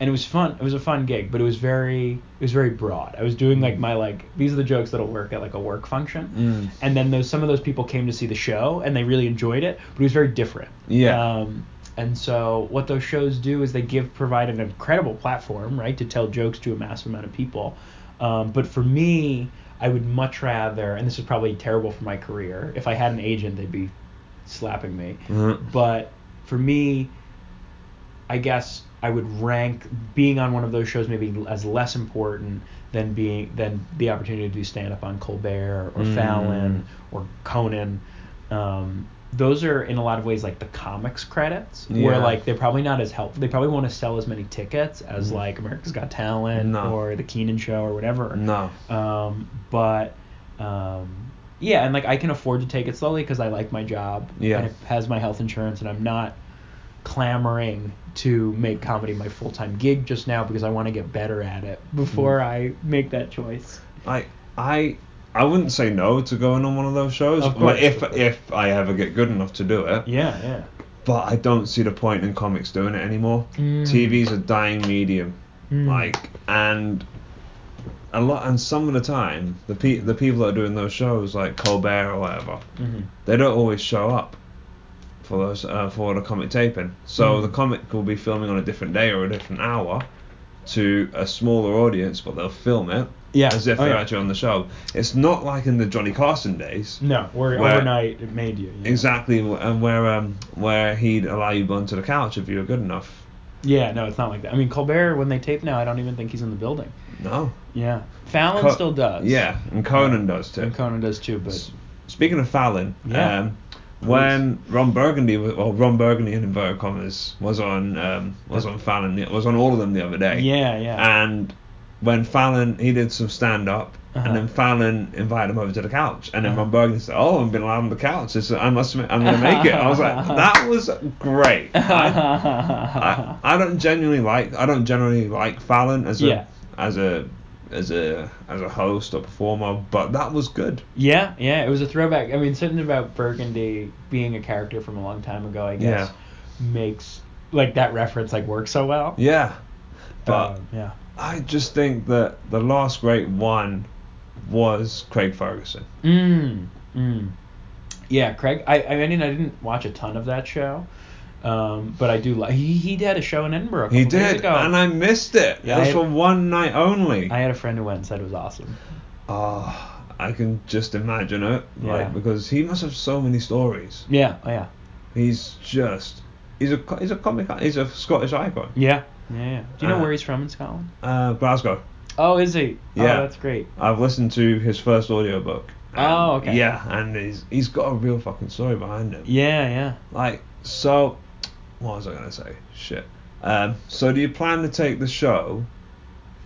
and it was fun. It was a fun gig, but it was very it was very broad. I was doing like my like these are the jokes that'll work at like a work function. Mm. And then those some of those people came to see the show and they really enjoyed it, but it was very different. Yeah. Um, and so what those shows do is they give provide an incredible platform, right, to tell jokes to a massive amount of people. Um, but for me, I would much rather, and this is probably terrible for my career. If I had an agent, they'd be slapping me. Mhm. But for me, I guess I would rank being on one of those shows maybe as less important than being than the opportunity to do stand up on Colbert or Mm. Fallon or Conan. Um, those are in a lot of ways like the comics credits, where like they're probably not as helpful. They probably want to sell as many tickets as Mm. like America's Got Talent No. or the Kenan Show or whatever. No. Um, but um, yeah, and like I can afford to take it slowly because I like my job. Yeah. And it has my health insurance, and I'm not clamoring to make comedy my full time gig just now because I want to get better at it before Mm. I make that choice. I I I wouldn't say no to going on one of those shows. Of course, if of if I ever get good enough to do it. Yeah, yeah. But I don't see the point in comics doing it anymore. Mm. TV's a dying medium. Mm. Like and a lot, and some of the time, the pe- the people that are doing those shows, like Colbert or whatever, hmm they don't always show up for those uh, for the comic taping. So Mm. the comic will be filming on a different day or a different hour to a smaller audience, but they'll film it Yeah. as if Oh, they're yeah. actually on the show. It's not like in the Johnny Carson days. No, where, Where- overnight it made you. yeah. Exactly, and where um where he'd allow you onto the couch if you were good enough. Yeah, no, it's not like that. I mean, Colbert, when they tape now, I don't even think he's in the building. No. Yeah. Fallon Co- still does. Yeah, and Conan does too. And Conan does too, but Speaking of Fallon, Yeah. um, when Ron Burgundy, well, Ron Burgundy in inverted commas was on um, was on Fallon, was on all of them the other day. yeah, yeah. And when Fallon, he did some stand up, Uh-huh. and then Fallon invited him over to the couch, and then Uh-huh. Ron Burgundy said, "Oh, I'm been allowed on the couch. It's, I must, I'm gonna make it." I was like, [laughs] "That was great." [laughs] I, I, I don't genuinely like, I don't generally like Fallon as a Yeah. as a as a as a host or performer, but that was good. yeah, yeah. It was a throwback. I mean, something about Burgundy being a character from a long time ago, I guess, makes like that reference like work so well. Yeah. But Um, yeah. I just think that the last great one was Craig Ferguson. Mm. Mm. Yeah, Craig. I I mean I didn't watch a ton of that show, um, but I do like. He he did a show in Edinburgh. A He did, ago. and I missed it. Yeah, it was for one night only. I had a friend who went and said it was awesome. Oh, I can just imagine it. Yeah. Like because he must have so many stories. Yeah. Oh yeah. He's just he's a he's a comic he's a Scottish icon. Yeah. Yeah. Do you know Uh, where he's from in Scotland? Uh, Glasgow. Oh, is he? Yeah. Oh, that's great. I've listened to his first audiobook. Oh, okay. Yeah, and he's he's got a real fucking story behind him. Yeah. Yeah. Like, so, what was I gonna say? Shit. Um, so do you plan to take the show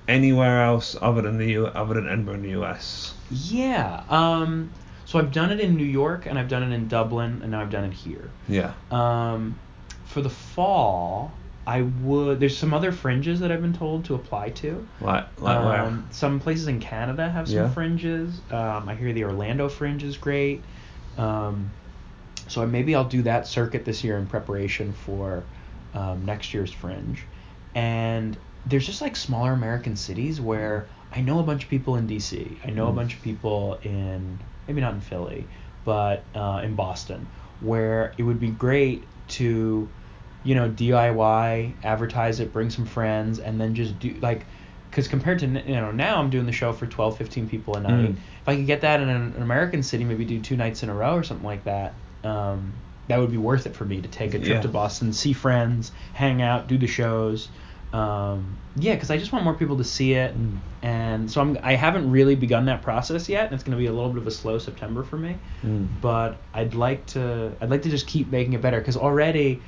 anywhere else other than the U- other than Edinburgh in the US? Yeah. Um. So I've done it in New York and I've done it in Dublin and now I've done it here. Yeah. Um, for the fall, I would. There's some other fringes that I've been told to apply to. Where? Um, some places in Canada have some Yeah. fringes. Um, I hear the Orlando fringe is great. Um, so maybe I'll do that circuit this year in preparation for um, next year's fringe. And there's just like smaller American cities where I know a bunch of people in DC. I know a Mm. bunch of people in maybe not in Philly, but uh, in Boston, where it would be great to you know DIY, advertise it, bring some friends, and then just do like because compared to you know now I'm doing the show for 12, 15 people a night. Mm. If I could get that in an, an American city, maybe do two nights in a row or something like that. Um, that would be worth it for me to take a trip Yeah. to Boston, see friends, hang out, do the shows. Um, yeah, because I just want more people to see it, Mm. and so I'm I haven't really begun that process yet, and it's going to be a little bit of a slow September for me Mm. but I'd like to I'd like to just keep making it better because already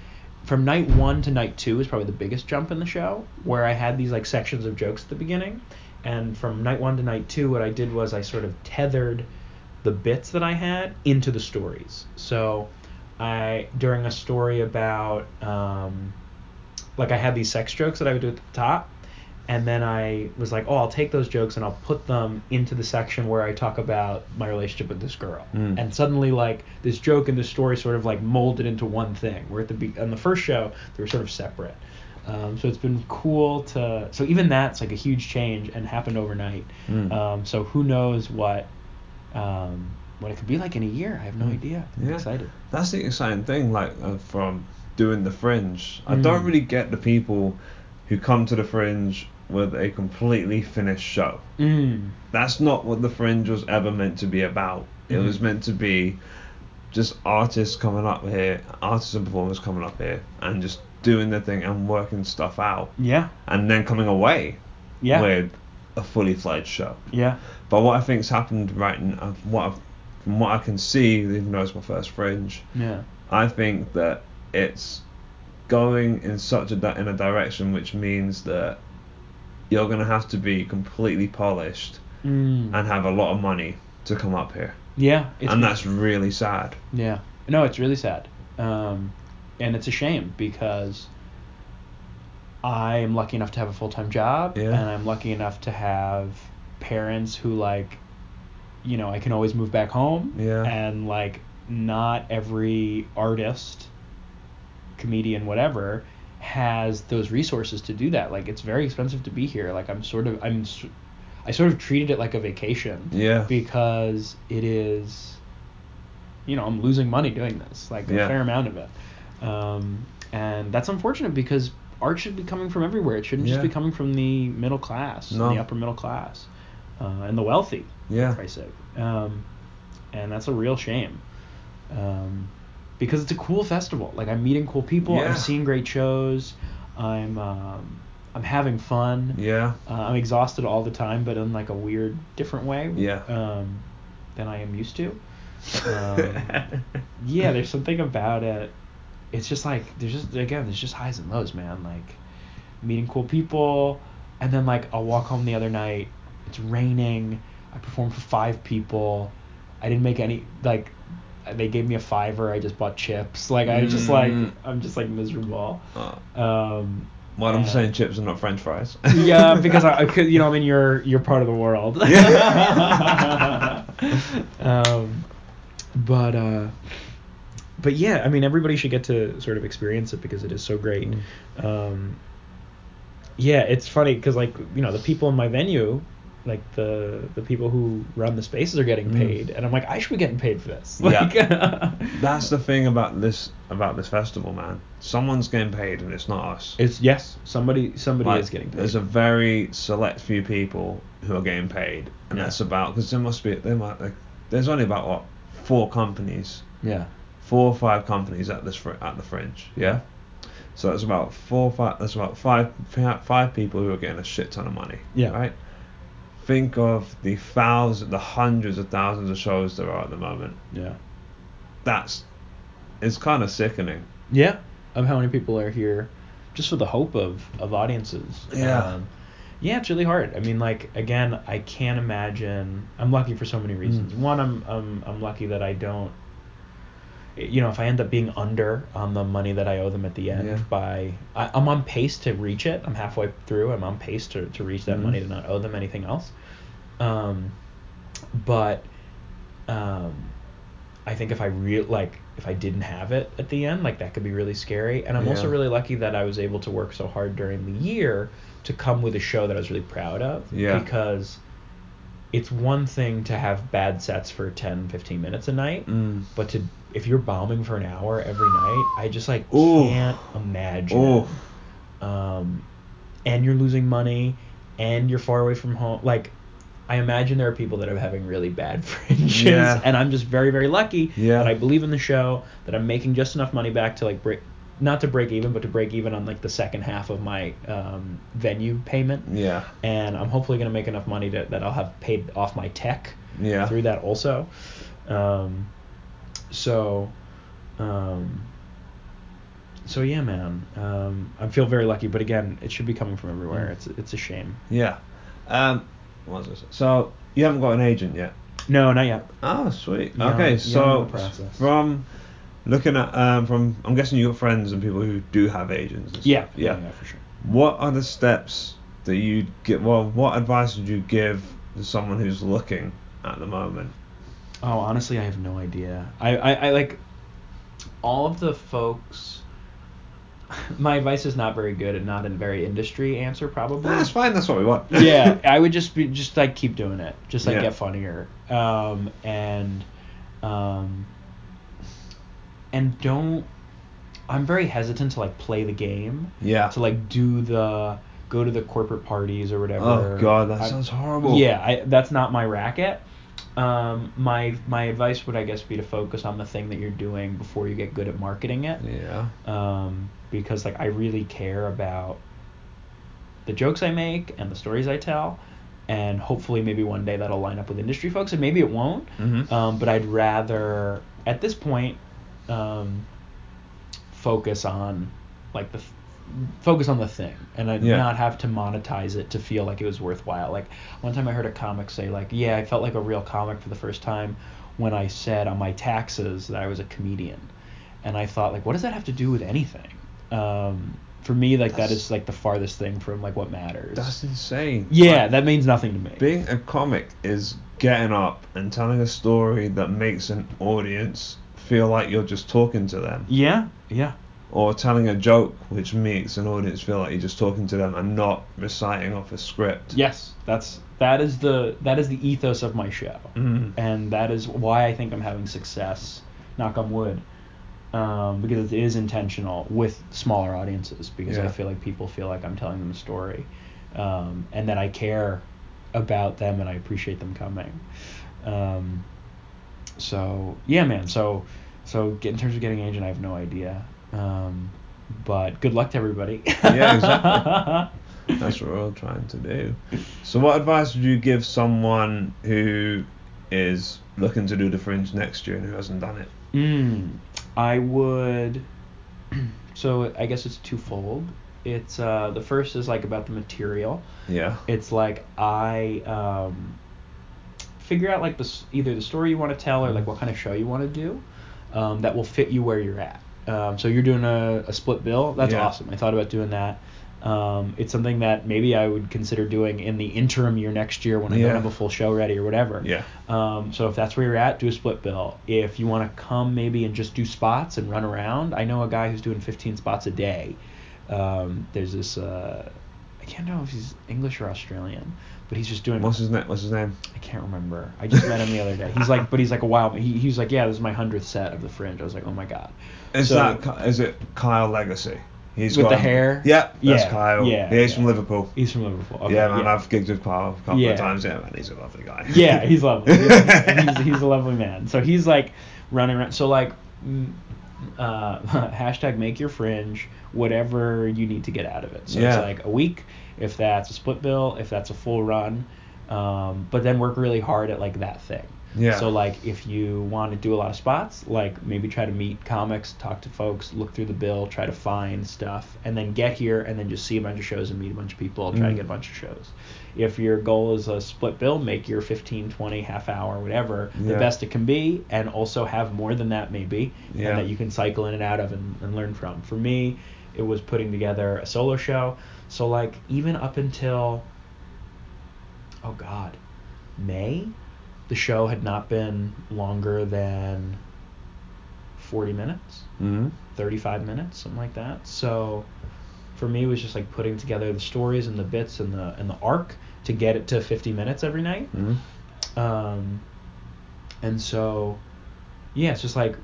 from night one to night two is probably the biggest jump in the show where I had these like sections of jokes at the beginning. And from night one to night two what I did was I sort of tethered the bits that I had into the stories. So I during a story about um, like I had these sex jokes that I would do at the top and then I was like, oh, I'll take those jokes and I'll put them into the section where I talk about my relationship with this girl. Mm. And suddenly, like this joke and this story sort of like molded into one thing. Where at the be- on the first show they were sort of separate. Um, so it's been cool to. So even that's like a huge change and happened overnight. Mm. Um, so who knows what um, what it could be like in a year? I have no Mm. idea. I'm Yeah. excited. That's the exciting thing, like uh, from doing the Fringe. I Mm. don't really get the people who come to the Fringe with a completely finished show. Mm. That's not what the Fringe was ever meant to be about. It Mhm. was meant to be just artists coming up here, artists and performers coming up here, and just doing their thing and working stuff out, Yeah. and then coming away Yeah. with a fully fledged show. Yeah. But what I think's happened right now, what I've, from what I can see, even though it's my first Fringe, Yeah. I think that it's going in such a in a direction which means that you're gonna have to be completely polished Mm. and have a lot of money to come up here, yeah. And that's really sad. Yeah. No, it's really sad. Um, and it's a shame because I am lucky enough to have a full time job Yeah. and I'm lucky enough to have parents who like you know, I can always move back home. Yeah. And like not every artist, comedian, whatever, has those resources to do that. Like it's very expensive to be here. Like I'm sort of I'm I sort of treated it like a vacation. Yeah. Because it is, you know, I'm losing money doing this, like Yeah. a fair amount of it. Um, and that's unfortunate because art should be coming from everywhere. It shouldn't just be coming from the middle class, No. the upper middle class, uh, and the wealthy. Yeah. For Christ's sake. Um, and that's a real shame. Um, because it's a cool festival. Like I'm meeting cool people. Yeah. I'm seeing great shows. I'm um, I'm having fun. Yeah. Uh, I'm exhausted all the time, but in like a weird, different way. Yeah. Um, than I am used to. [laughs] Um, yeah, there's something about it. It's just like there's just again there's just highs and lows, man. Like meeting cool people, and then like I'll walk home the other night. It's raining. I performed for five people. I didn't make any like. They gave me a fiver. I just bought chips. Like I just like Mm. I'm just like miserable. Uh, Um, well, I'm saying chips and not French fries. yeah, [laughs] because I, you know, I mean, you're you're part of the world. [laughs] um, but uh, but yeah, I mean, everybody should get to sort of experience it because it is so great. Mm. Um, yeah, it's funny because like you know the people in my venue, like the the people who run the spaces are getting Mm. paid, and I'm like, I should be getting paid for this. Yeah. [laughs] That's the thing about this about this festival, man. Someone's getting paid, and it's not us. It's yes, somebody somebody Like, is getting paid. There's a very select few people who are getting paid, and Yeah. that's about because there must be there might like there's only about what four companies, yeah. four or five companies at this fr- at the fringe, yeah. So that's about four five. That's about five five people who are getting a shit ton of money. Yeah. Right. Think of the thousands, the hundreds of thousands of shows there are at the moment. Yeah. That's it's kind of sickening. Yeah, of how many people are here, just for the hope of of audiences. Yeah. Um, yeah, it's really hard. I mean, like again, I can't imagine. I'm lucky for so many reasons. Mm. One, I'm I'm I'm lucky that I don't. You know, if I end up being under on the money that I owe them at the end Yeah. by, I, I'm on pace to reach it. I'm halfway through. I'm on pace to, to reach that Mhm. money to not owe them anything else. Um, but um, I think if I real like if I didn't have it at the end, like that could be really scary. And I'm also really lucky that I was able to work so hard during the year to come with a show that I was really proud of. Yeah. Because it's one thing to have bad sets for 10, 15 minutes a night, Mm. but to if you're bombing for an hour every night, I just like Ooh. can't imagine. Um, and you're losing money, and you're far away from home. Like, I imagine there are people that are having really bad [laughs] fringes, Yeah. and I'm just very, very lucky Yeah. that I believe in the show, that I'm making just enough money back to like break, not to break even, but to break even on like the second half of my um, venue payment. Yeah. And I'm hopefully gonna make enough money to, that I'll have paid off my tech Yeah. through that also. Um, so, um, so yeah, man. Um, I feel very lucky, but again, it should be coming from everywhere. Mm. It's it's a shame. Yeah. Um. What was this? So you haven't got an agent yet. No, not yet. Oh, sweet. Young- okay, so in the process. from looking at um from I'm guessing you got friends and people who do have agents. Yeah, yeah. yeah, for sure. What are the steps that you get? Well, what advice would you give to someone who's looking at the moment? Oh, honestly, I have no idea. I, I, I like all of the folks. [laughs] My advice is not very good and not a very industry answer, probably. That's fine. That's what we want. yeah, [laughs] I would just be just like keep doing it, just like Yeah. get funnier, um, and um, and don't. I'm very hesitant to like play the game, Yeah. to like do the go to the corporate parties or whatever. Oh God, that I- sounds horrible. Yeah, I, that's not my racket. Um, my my advice would I guess be to focus on the thing that you're doing before you get good at marketing it Yeah. um, because like I really care about the jokes I make and the stories I tell, and hopefully maybe one day that'll line up with industry folks, and maybe it won't. Mhm. Um, but I'd rather at this point um, focus on like the focus on the thing and I'd Yeah. not have to monetize it to feel like it was worthwhile. Like one time I heard a comic say like, yeah, I felt like a real comic for the first time when I said on my taxes that I was a comedian. And I thought like, what does that have to do with anything? Um, for me, like that That's- like the farthest thing from like what matters. That's insane. yeah, Like, that means nothing to me. being a comic is getting up and telling a story that makes an audience feel like you're just talking to them. Yeah, yeah. Or telling a joke which makes an audience feel like you're just talking to them and not reciting off a script. Yes, that's that is the that is the ethos of my show, Mm. and that is why I think I'm having success. Knock on wood, um, because it is intentional with smaller audiences. Because I feel like people feel like I'm telling them a story, um, and that I care about them and I appreciate them coming. Um, so yeah, man. So so get, in terms of getting agent, I have no idea. Um, but good luck to everybody. Yeah, exactly. [laughs] That's what we're all trying to do. So, what advice would you give someone who is looking to do the fringe next year and who hasn't done it? Mm, I would. [clears throat] So I guess it's twofold. It's uh, the first is like about the material. Yeah. It's like I um, figure out like the either the story you want to tell or like what kind of show you want to do um, that will fit you where you're at. Um, so you're doing a, a split bill. That's Yeah. awesome. I thought about doing that. Um, it's something that maybe I would consider doing in the interim year next year when I Yeah. don't have a full show ready or whatever. Yeah. Um, so if that's where you're at, do a split bill. If you want to come maybe and just do spots and run around, I know a guy who's doing 15 spots a day. Um, there's this, uh, I can't know if he's English or Australian, but he's just doing. What's his name? What's his name? I can't remember. I just met him the other day. He's like, but he's like a wild. He, he was like, yeah, this is my hundredth set of the Fringe. I was like, oh my god. Is So- that is it Kyle Legacy? He's With got the hair? Yeah, that's Yeah, Kyle. yeah, Yeah, he's yeah. from Liverpool. He's from Liverpool. Okay, yeah, man, I've gigged with Kyle a couple Yeah. of times. Yeah, man, he's a lovely guy. [laughs] yeah, he's lovely. He's, [laughs] he's, he's a lovely man. So he's like running around. So like, mm, uh, [laughs] hashtag make your fringe whatever you need to get out of it. So Yeah. it's like a week if that's a split bill, if that's a full run, um, but then work really hard at like that thing. Yeah. So like if you want to do a lot of spots, like maybe try to meet comics, talk to folks, look through the bill, try to find stuff, and then get here and then just see a bunch of shows and meet a bunch of people, try to Mm. get a bunch of shows. If your goal is a split bill, make your 15, 20, half hour, whatever, the best it can be, and also have more than that maybe, Yeah. and that you can cycle in and out of and, and learn from. For me, it was putting together a solo show. So like even up until oh god, May, the show had not been longer than 40 minutes, hmm 35 minutes, something like that. So for me, it was just like putting together the stories and the bits and the and the arc to get it to 50 minutes every night. hmm Um, and so, yeah, it's just like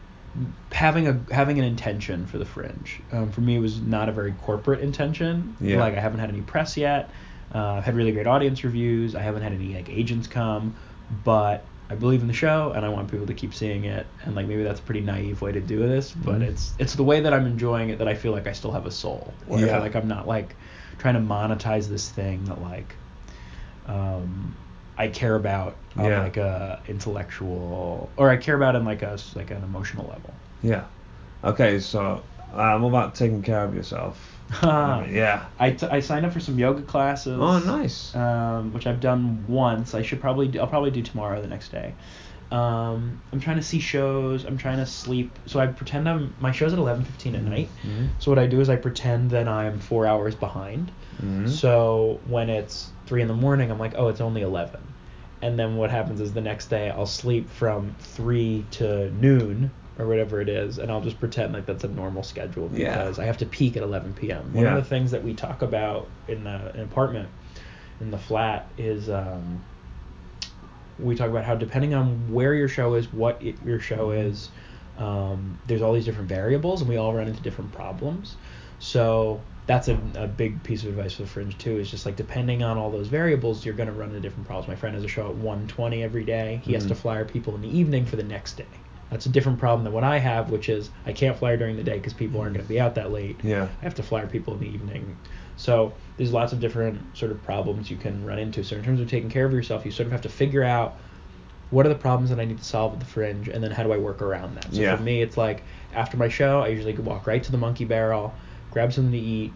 having a having an intention for the fringe. Um, for me, it was not a very corporate intention. Yeah. Like I haven't had any press yet. Uh, I've had really great audience reviews. I haven't had any like agents come, but I believe in the show and I want people to keep seeing it. And like maybe that's a pretty naive way to do this, but Mhm. it's it's the way that I'm enjoying it that I feel like I still have a soul. I Yeah. feel like I'm not like trying to monetize this thing that like um, I care about on Yeah. like a intellectual or I care about in like a like an emotional level. Yeah. Okay, so um, what about taking care of yourself? [laughs] yeah. I, t- I signed up for some yoga classes. Oh, nice. Um, which I've done once. I should probably do, I'll probably do tomorrow or the next day. Um, I'm trying to see shows. I'm trying to sleep. So I pretend I'm my show's at 11:15 at night. Mhm. So what I do is I pretend that I'm four hours behind. Mhm. So when it's three in the morning, I'm like, oh, it's only 11. And then what happens is the next day I'll sleep from three to noon or whatever it is, and I'll just pretend like that's a normal schedule Yeah. because I have to peak at 11 p.m. One Yeah. of the things that we talk about in the in apartment in the flat is um, we talk about how depending on where your show is, what it, your show is, um, there's all these different variables, and we all run into different problems. So that's a, a big piece of advice for the fringe too. Is just like depending on all those variables, you're going to run into different problems. My friend has a show at 1:20 every day. He has Mhm. to flyer people in the evening for the next day. That's a different problem than what I have, which is I can't flyer during the day because people aren't going to be out that late. Yeah. I have to flyer people in the evening. So there's lots of different sort of problems you can run into. So in terms of taking care of yourself, you sort of have to figure out what are the problems that I need to solve at the fringe, and then how do I work around that. So Yeah. for me, it's like after my show, I usually walk right to the Monkey Barrel, grab something to eat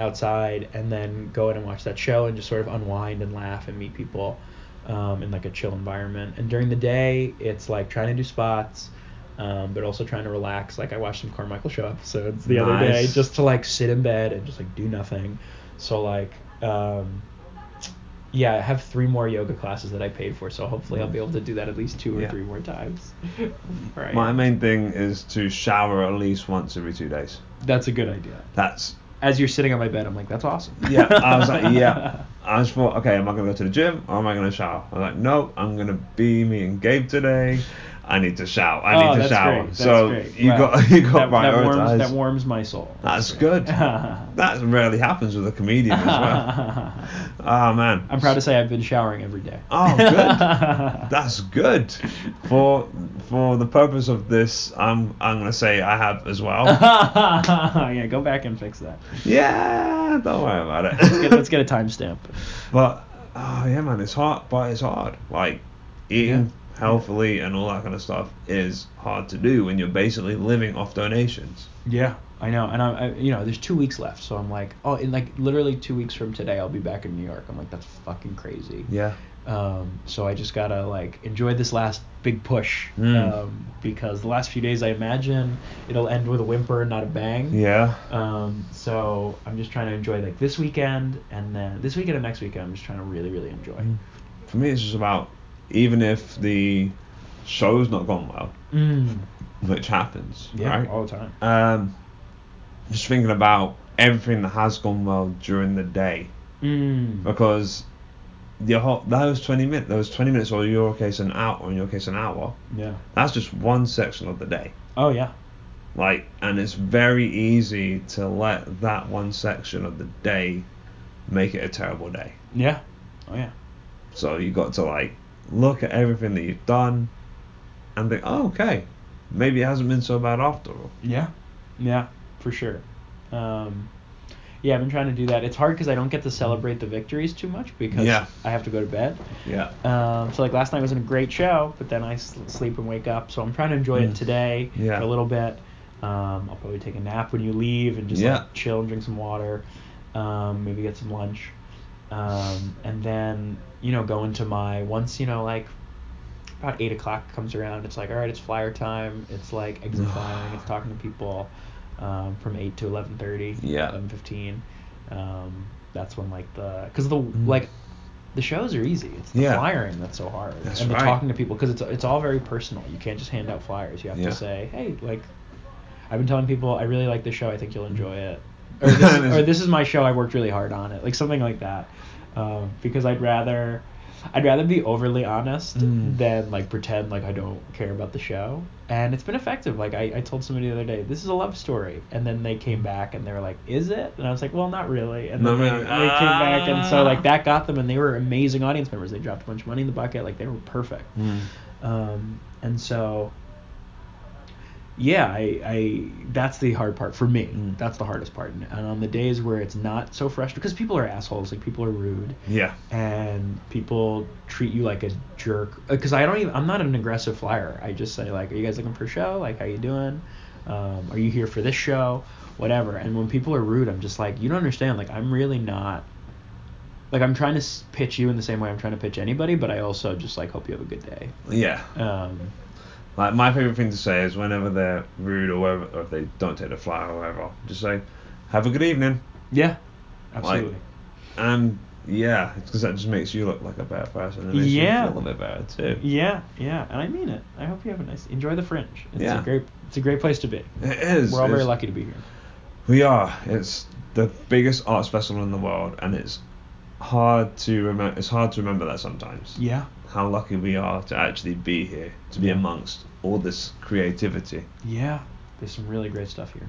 outside, and then go in and watch that show and just sort of unwind and laugh and meet people um, in like a chill environment. And during the day, it's like trying to do spots. Um, but also trying to relax. Like I watched some Carmichael Show episodes the other day, just to like sit in bed and just like do nothing. So like, um, yeah, I have three more yoga classes that I paid for, so hopefully I'll be able to do that at least two or Yeah. three more times. [laughs] right. My main thing is to shower at least once every two days. That's a good idea. That's As you're sitting on my bed, I'm like, that's awesome. yeah. I was like, [laughs] yeah. I just thought, okay, am I gonna go to the gym or am I gonna shower? I'm like, no, I'm gonna be me and Gabe today. I need to shower. I oh, need to that's shower. Great. That's so you Wow. got [laughs] you got that, that warms, that warms my soul. That's great. good. [laughs] that rarely happens with a comedian as well. Oh [laughs] man. I'm proud to say I've been showering every day. Oh, good. That's good. For for the purpose of this, I'm I'm gonna say I have as well. yeah, go back and fix that. yeah, don't worry about it. Let's get, let's get a timestamp. But oh yeah, man, it's hard. But it's hard. Like eating healthily and all that kind of stuff is hard to do when you're basically living off donations. Yeah, I know, and I, I, you know, there's two weeks left, so I'm like, oh, in like literally two weeks from today, I'll be back in New York. I'm like, that's fucking crazy. Yeah. Um, so I just gotta like enjoy this last big push, Mm. um, because the last few days, I imagine it'll end with a whimper, and not a bang. Yeah. Um, so I'm just trying to enjoy like this weekend, and then this weekend and next weekend, I'm just trying to really, really enjoy. For me, it's just about even if the show's not gone well, Mm. which happens, Yeah, right? all the time. Um, just thinking about everything that has gone well during the day Mm. because the whole those 20 minutes, those 20 minutes, or in your case an hour, or in your case an hour, Yeah. that's just one section of the day. Oh yeah. Like, and it's very easy to let that one section of the day make it a terrible day. Yeah. Oh yeah. So you got to like look at everything that you've done and think, oh, okay, maybe it hasn't been so bad after all. Yeah, yeah, for sure. Um, yeah, I've been trying to do that. It's hard because I don't get to celebrate the victories too much because Yeah. I have to go to bed. Yeah. Um, so like last night wasn't a great show, but then I sleep and wake up. So I'm trying to enjoy Mm. it today Yeah. for a little bit. Um, I'll probably take a nap when you leave and just Yeah. like chill and drink some water. Um, maybe get some lunch. Um, and then you know go into my once you know like about eight o'clock comes around. It's like all right, it's flyer time. It's like exit flyering. It's talking to people um, from eight to eleven thirty. Yeah. Eleven fifteen. Um, that's when like the because the Mm. like the shows are easy. It's the Yeah. flyering that's so hard, That's and the right. talking to people because it's it's all very personal. You can't just hand out flyers. You have Yeah. to say, hey, like I've been telling people I really like this show. I think you'll enjoy it. Or this, [laughs] is, or this is my show. I worked really hard on it. Like something like that. Um, because I'd rather I'd rather be overly honest Mm. than like pretend like I don't care about the show. And it's been effective. Like I, I told somebody the other day, this is a love story. And then they came back and they were like, Is it? And I was like, Well, not really. And then Not they, they came back and so Ah. like that got them and they were amazing audience members. They dropped a bunch of money in the bucket. Like they were perfect. Mm. Um, and so, yeah, I, I that's the hard part for me. Mm. That's the hardest part. And, and on the days where it's not so frustrating, because people are assholes, like people are rude, Yeah. and people treat you like a jerk. Because I don't even, I'm not an aggressive flyer. I just say like, are you guys looking for a show? Like, how you doing? Um, are you here for this show? Whatever. And when people are rude, I'm just like, you don't understand. Like, I'm really not. Like I'm trying to pitch you in the same way I'm trying to pitch anybody, but I also just like hope you have a good day. Yeah. Um, Like my favorite thing to say is whenever they're rude or whatever, or if they don't take the flyer or whatever, just say, "Have a good evening." Yeah, absolutely. And yeah, because that just makes you look like a better person. It makes Yeah. you feel a little bit better too. yeah, yeah, and I mean it. I hope you have a nice enjoy the fringe. It's Yeah. a great it's a great place to be. It is. We're all very lucky to be here. We are. It's the biggest arts festival in the world, and it's hard to remember. It's hard to remember that sometimes. Yeah. How lucky we are to actually be here, to be amongst all this creativity. Yeah. There's some really great stuff here.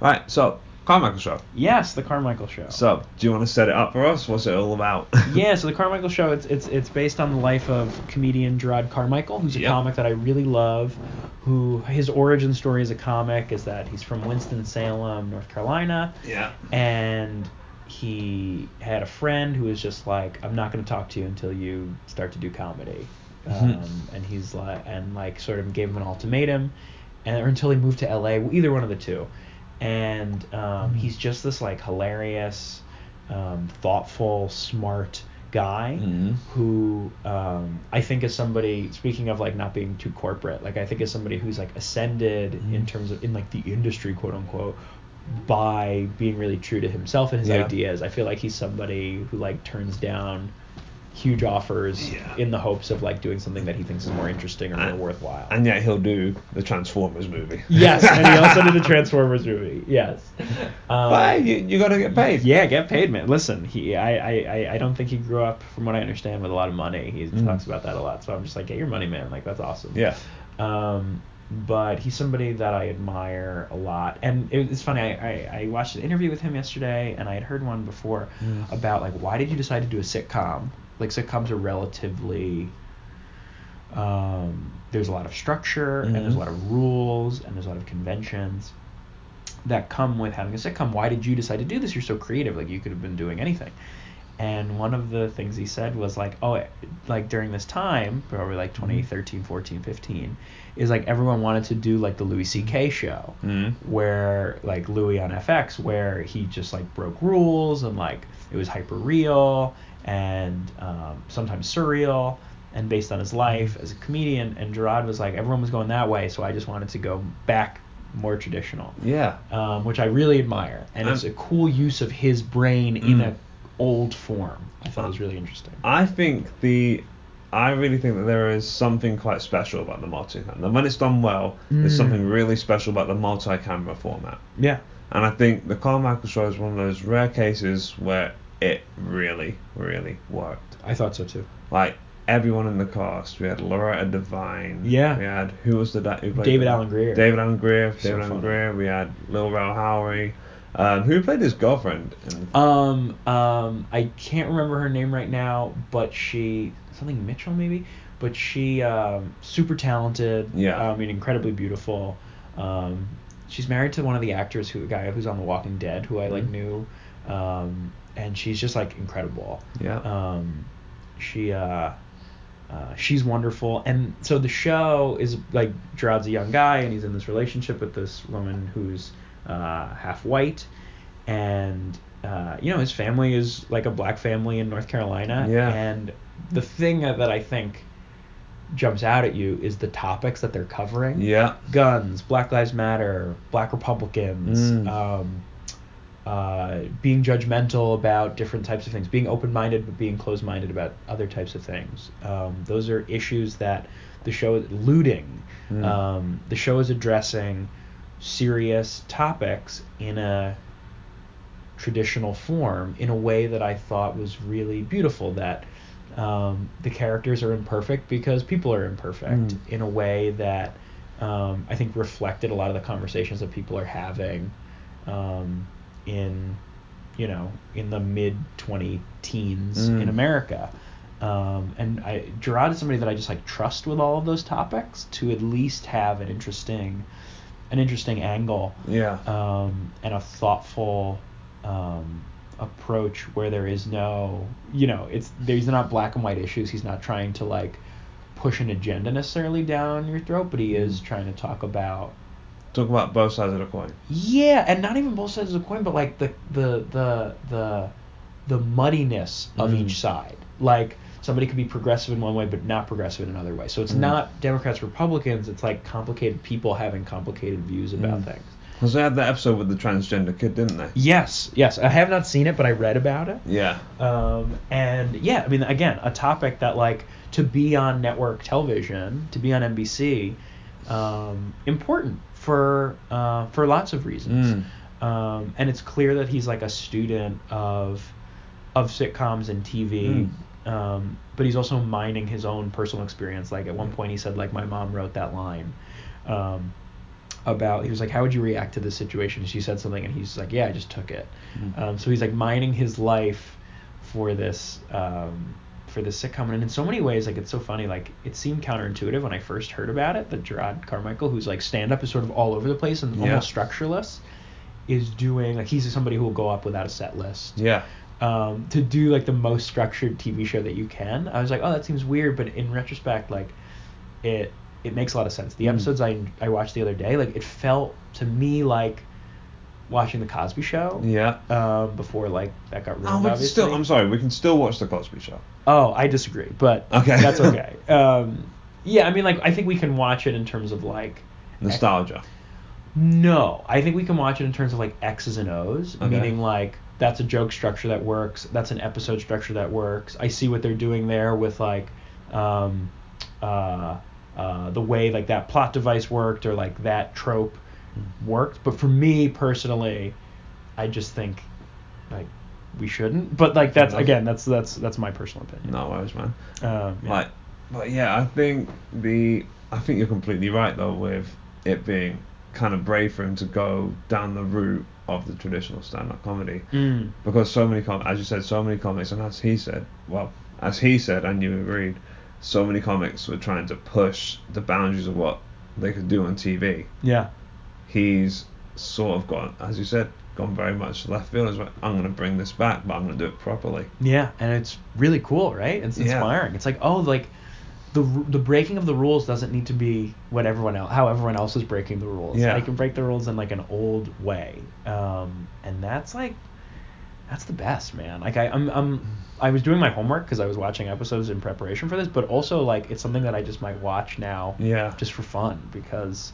Right. So, Carmichael Show. Yes, the Carmichael show. So, do you want to set it up for us? What's it all about? [laughs] yeah, so [laughs] the Carmichael Show, it's it's it's based on the life of comedian Jerrod Carmichael, who's a Yep. comic that I really love. Who his origin story as a comic is that he's from Winston Salem, North Carolina, yeah. and he had a friend who was just like, "I'm not going to talk to you until you start to do comedy," Mhm. um, and he's like, and like sort of gave him an ultimatum, and or until he moved to L.A. Either one of the two, and um, he's just this like hilarious, um, thoughtful, smart guy Mhm. who um, I think is somebody speaking of like not being too corporate like I think is somebody who's like ascended in Mhm. terms of in like the industry quote unquote by being really true to himself and his Yeah. ideas I feel like he's somebody who like turns down huge offers Yeah. in the hopes of like doing something that he thinks is more interesting or more And- worthwhile. And yet he'll do the Transformers movie. yes, and he also did the [laughs] Transformers movie. Yes. Um, Why? You, you gotta get paid. Yeah, get paid, man. Listen, he, I, I, I- I don't think he grew up, from what I understand, with a lot of money. He Mm. talks about that a lot. So I'm just like, get your money, man. Like that's awesome. Yeah. Um, but he's somebody that I admire a lot, and it, it's funny. I, I, I watched an interview with him yesterday, and I had heard one before Mm. about like why did you decide to do a sitcom? Like sitcoms are relatively. Um, there's a lot of structure and there's a Mhm. lot of rules and there's a lot of conventions that come with having a sitcom. Why did you decide to do this? You're so creative. Like you could have been doing anything. And one of the things he said was like, oh, like during this time, probably like 2013, 14, 15, is like everyone wanted to do like the Louis C.K. show, Mm. where like Louis on FX, where he just like broke rules and like it was hyper real and um, sometimes surreal and based on his life as a comedian. And Jerrod was like, everyone was going that way, so I just wanted to go back more traditional Yeah. um, which I really admire, and it's a cool use of his brain in Mm. a old form. I thought it was really interesting. I think the I really think that there is something quite special about the multi-camera. And when it's done well, there's Mm. something really special about the multi-camera format. Yeah, And I think the Carmichael show is one of those rare cases where it really, really worked. I thought so too. Like everyone in the cast, we had Loretta Devine. Yeah. We had who was the who played David Alan Grier. David Alan Grier. So David Alan funny. Grier. We had Lil Rel Howery. Um, who played his girlfriend? Um, um, I can't remember her name right now, but she something Mitchell maybe, but she um, super talented. Yeah. I mean, incredibly beautiful. Um, she's married to one of the actors who a guy who's on The Walking Dead, who I like Mhm. knew, um, and she's just like incredible. yeah. um, she uh, uh, she's wonderful and so the show is like Jerrod's a young guy and he's in this relationship with this woman who's uh, half white and uh, you know his family is like a black family in North Carolina Yeah. and the thing that I think jumps out at you is the topics that they're covering yeah. guns, Black Lives Matter, Black Republicans, Mm. um, uh, being judgmental about different types of things, being open-minded but being closed-minded about other types of things. Um, those are issues that the show is looting. Mm. Um, the show is addressing serious topics in a traditional form in a way that I thought was really beautiful. That um, the characters are imperfect because people are imperfect Mm. in a way that um, I think reflected a lot of the conversations that people are having um, in you know in the mid 20 teens Mm. in America. Um, and I, Jerrod is somebody that I just like trust with all of those topics to at least have an interesting, an interesting angle Yeah. um, and a thoughtful um, approach where there is no, you know, it's there's not black and white issues. He's not trying to like push an agenda necessarily down your throat, but he is Mm. trying to talk about Talk about both sides of the coin. yeah, and not even both sides of the coin, but like the the the the the muddiness of Mm. each side. Like somebody could be progressive in one way, but not progressive in another way. So it's Mm. not Democrats Republicans. It's like complicated people having complicated views about Mm. things. Because they had that episode with the transgender kid, didn't they? Yes, yes. I have not seen it, but I read about it. Yeah. Um, and yeah, I mean, again, a topic that like to be on network television, to be on NBC, um, important for uh, for lots of reasons. Mm. Um, and it's clear that he's like a student of of sitcoms and TV. Um, but he's also mining his own personal experience. Like at one point, he said, like my mom wrote that line. Um, about he was like how would you react to this situation she said something and he's like yeah i just took it Mm. um, so he's like mining his life for this um, for this sitcom and in so many ways like it's so funny like it seemed counterintuitive when i first heard about it that Jerrod Carmichael who's like stand up is sort of all over the place and Yeah. almost structureless is doing like he's somebody who will go up without a set list Yeah. Um, to do like the most structured TV show that you can. I was like, oh, that seems weird, but in retrospect, like it it makes a lot of sense. The Mm. episodes I I watched the other day, like it felt to me like watching the Cosby Show. Yeah. Um, before like that got ruined. Oh, still. I'm sorry. We can still watch the Cosby Show. Oh, I disagree, but Okay. that's okay. [laughs] um, yeah, I mean, like I think we can watch it in terms of like Nostalgia. no, I think we can watch it in terms of like X's and O's, Okay. meaning like that's a joke structure that works. That's an episode structure that works. I see what they're doing there with like um, uh, uh, the way like that plot device worked or like that trope worked. But for me personally, I just think like we shouldn't. But like that's again that's that's that's my personal opinion. No worries, man. Um, yeah. Like, but yeah, I think the I think you're completely right though with it being kind of brave for him to go down the route of the traditional stand-up comedy Mm. because so many com as you said, so many comics, and as he said, well, as he said, and you agreed, so many comics were trying to push the boundaries of what they could do on TV. Yeah. He's sort of gone, as you said, gone very much left field. He's like, I'm going to bring this back, but I'm going to do it properly. Yeah, and it's really cool, right? It's Yeah. inspiring. It's like, oh, like the the breaking of the rules doesn't need to be what everyone else how everyone else is breaking the rules. Yeah. I can break the rules in like an old way, um, and that's like that's the best, man. Like I I'm, I'm I was doing my homework because I was watching episodes in preparation for this, but also like it's something that I just might watch now Yeah. just for fun because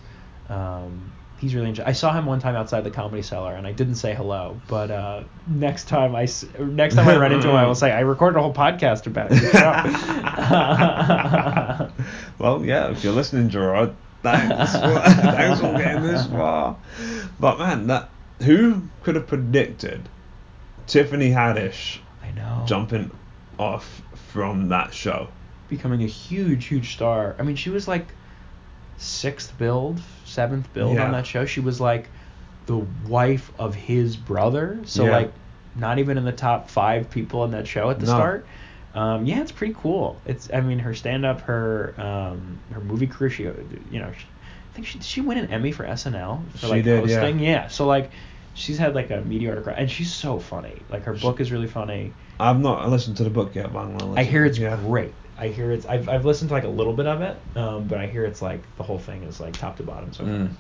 um, he's really. Enjoy- I saw him one time outside the comedy cellar, and I didn't say hello. But uh, next time I next time I run into him, I will say I recorded a whole podcast about show. [laughs] well, yeah, if you're listening, Jerrod, thanks for, [laughs] thanks for getting this far. But man, that who could have predicted Tiffany Haddish I know. jumping off from that show? becoming a huge, huge star. I mean, she was like sixth billed, seventh billed Yeah. on that show. She was like the wife of his brother. So Yeah. like not even in the top five people on that show at the No. start. Um, yeah, it's pretty cool. It's I mean her stand up, her um, her movie career. She you know she, I think she she win an Emmy for SNL for She like did, yeah. hosting. Yeah. So like she's had like a meteoric rise, and she's so funny. Like her book is really funny. I've not listened to the book yet, but I'm gonna listen. I hear it's yeah. great. I hear it's. I've, I've listened to like a little bit of it, um, but I hear it's like the whole thing is like top to bottom. So Mm.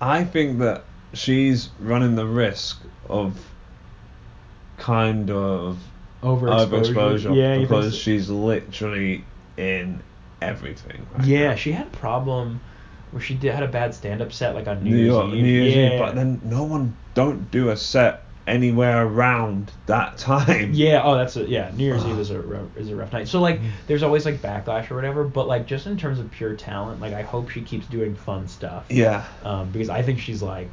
I think that she's running the risk of kind of overexposure. overexposure Yeah, because so? she's literally in everything. right yeah, now. she had a problem where she did had a bad stand-up set like on New, New Year's York, Eve. New Year's yeah. Eve, but then no one don't do a set anywhere around that time. [laughs] Yeah. Oh, that's a yeah. New Year's [sighs] Eve is a ro- is a rough night. So like, there's always like backlash or whatever. But like, just in terms of pure talent, like I hope she keeps doing fun stuff. Yeah. Um, because I think she's like,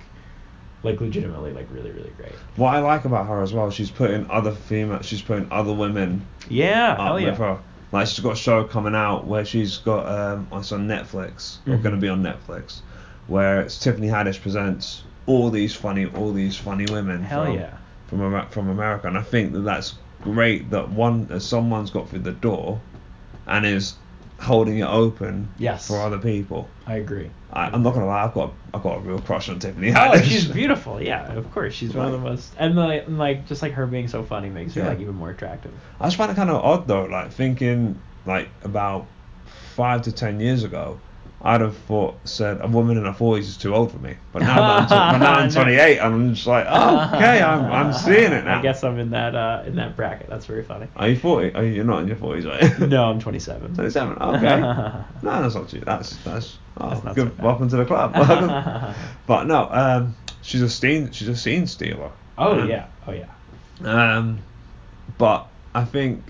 like legitimately like really really great. What I like about her as well, she's putting other female, she's putting other women Yeah. up hell yeah. her. Like she's got a show coming out where she's got um, it's on Netflix or Mhm. going to be on Netflix, where it's Tiffany Haddish presents all these funny, all these funny women. Hell from, yeah. From from America, and I think that that's great that one someone's got through the door, and is holding it open Yes. for other people. I agree. I, I'm not gonna lie, I've got I've got a real crush on Tiffany oh, Haddish. Oh, she's beautiful. Yeah, of course. She's one of the most and like, and, like just like her being so funny makes her Yeah. like even more attractive. I just find it kind of odd though, like thinking like about five to ten years ago, I'd have thought said a woman in her forties is too old for me. But now, that I'm, but now I'm [laughs] 28, and I'm just like, oh, okay, I'm I'm seeing it now. I guess I'm in that uh in that bracket. That's very funny. Are you 40? Are you, you're not in your 40s, right? [laughs] No, I'm 27. 27. Okay. [laughs] no, that's not too. That's that's. Oh, That's not good. so welcome to the club. but no, um, she's a scene. She's a scene stealer. oh Um, yeah. Oh yeah. Um, but I think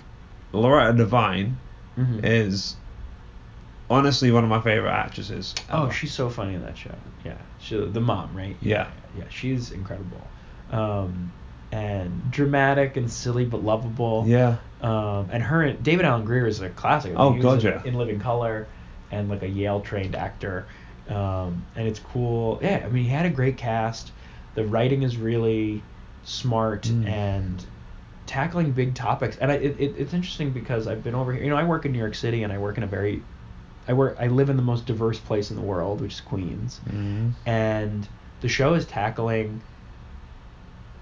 Loretta Devine Mhm. is honestly one of my favorite actresses. Oh, she's so funny in that show. Yeah, she the mom, right? Yeah. yeah, she's incredible. Um, and dramatic and silly but lovable. yeah. Um, and her and David Alan Grier is a classic. Oh, God, in, yeah. in Living Color, and like a Yale trained actor. Um, and it's cool. Yeah, I mean, he had a great cast. The writing is really smart Mm. and tackling big topics. And I, it, it, it's interesting because I've been over here. You know, I work in New York City, and I work in a very, I work, I live in the most diverse place in the world, which is Queens. Mm. and the show is tackling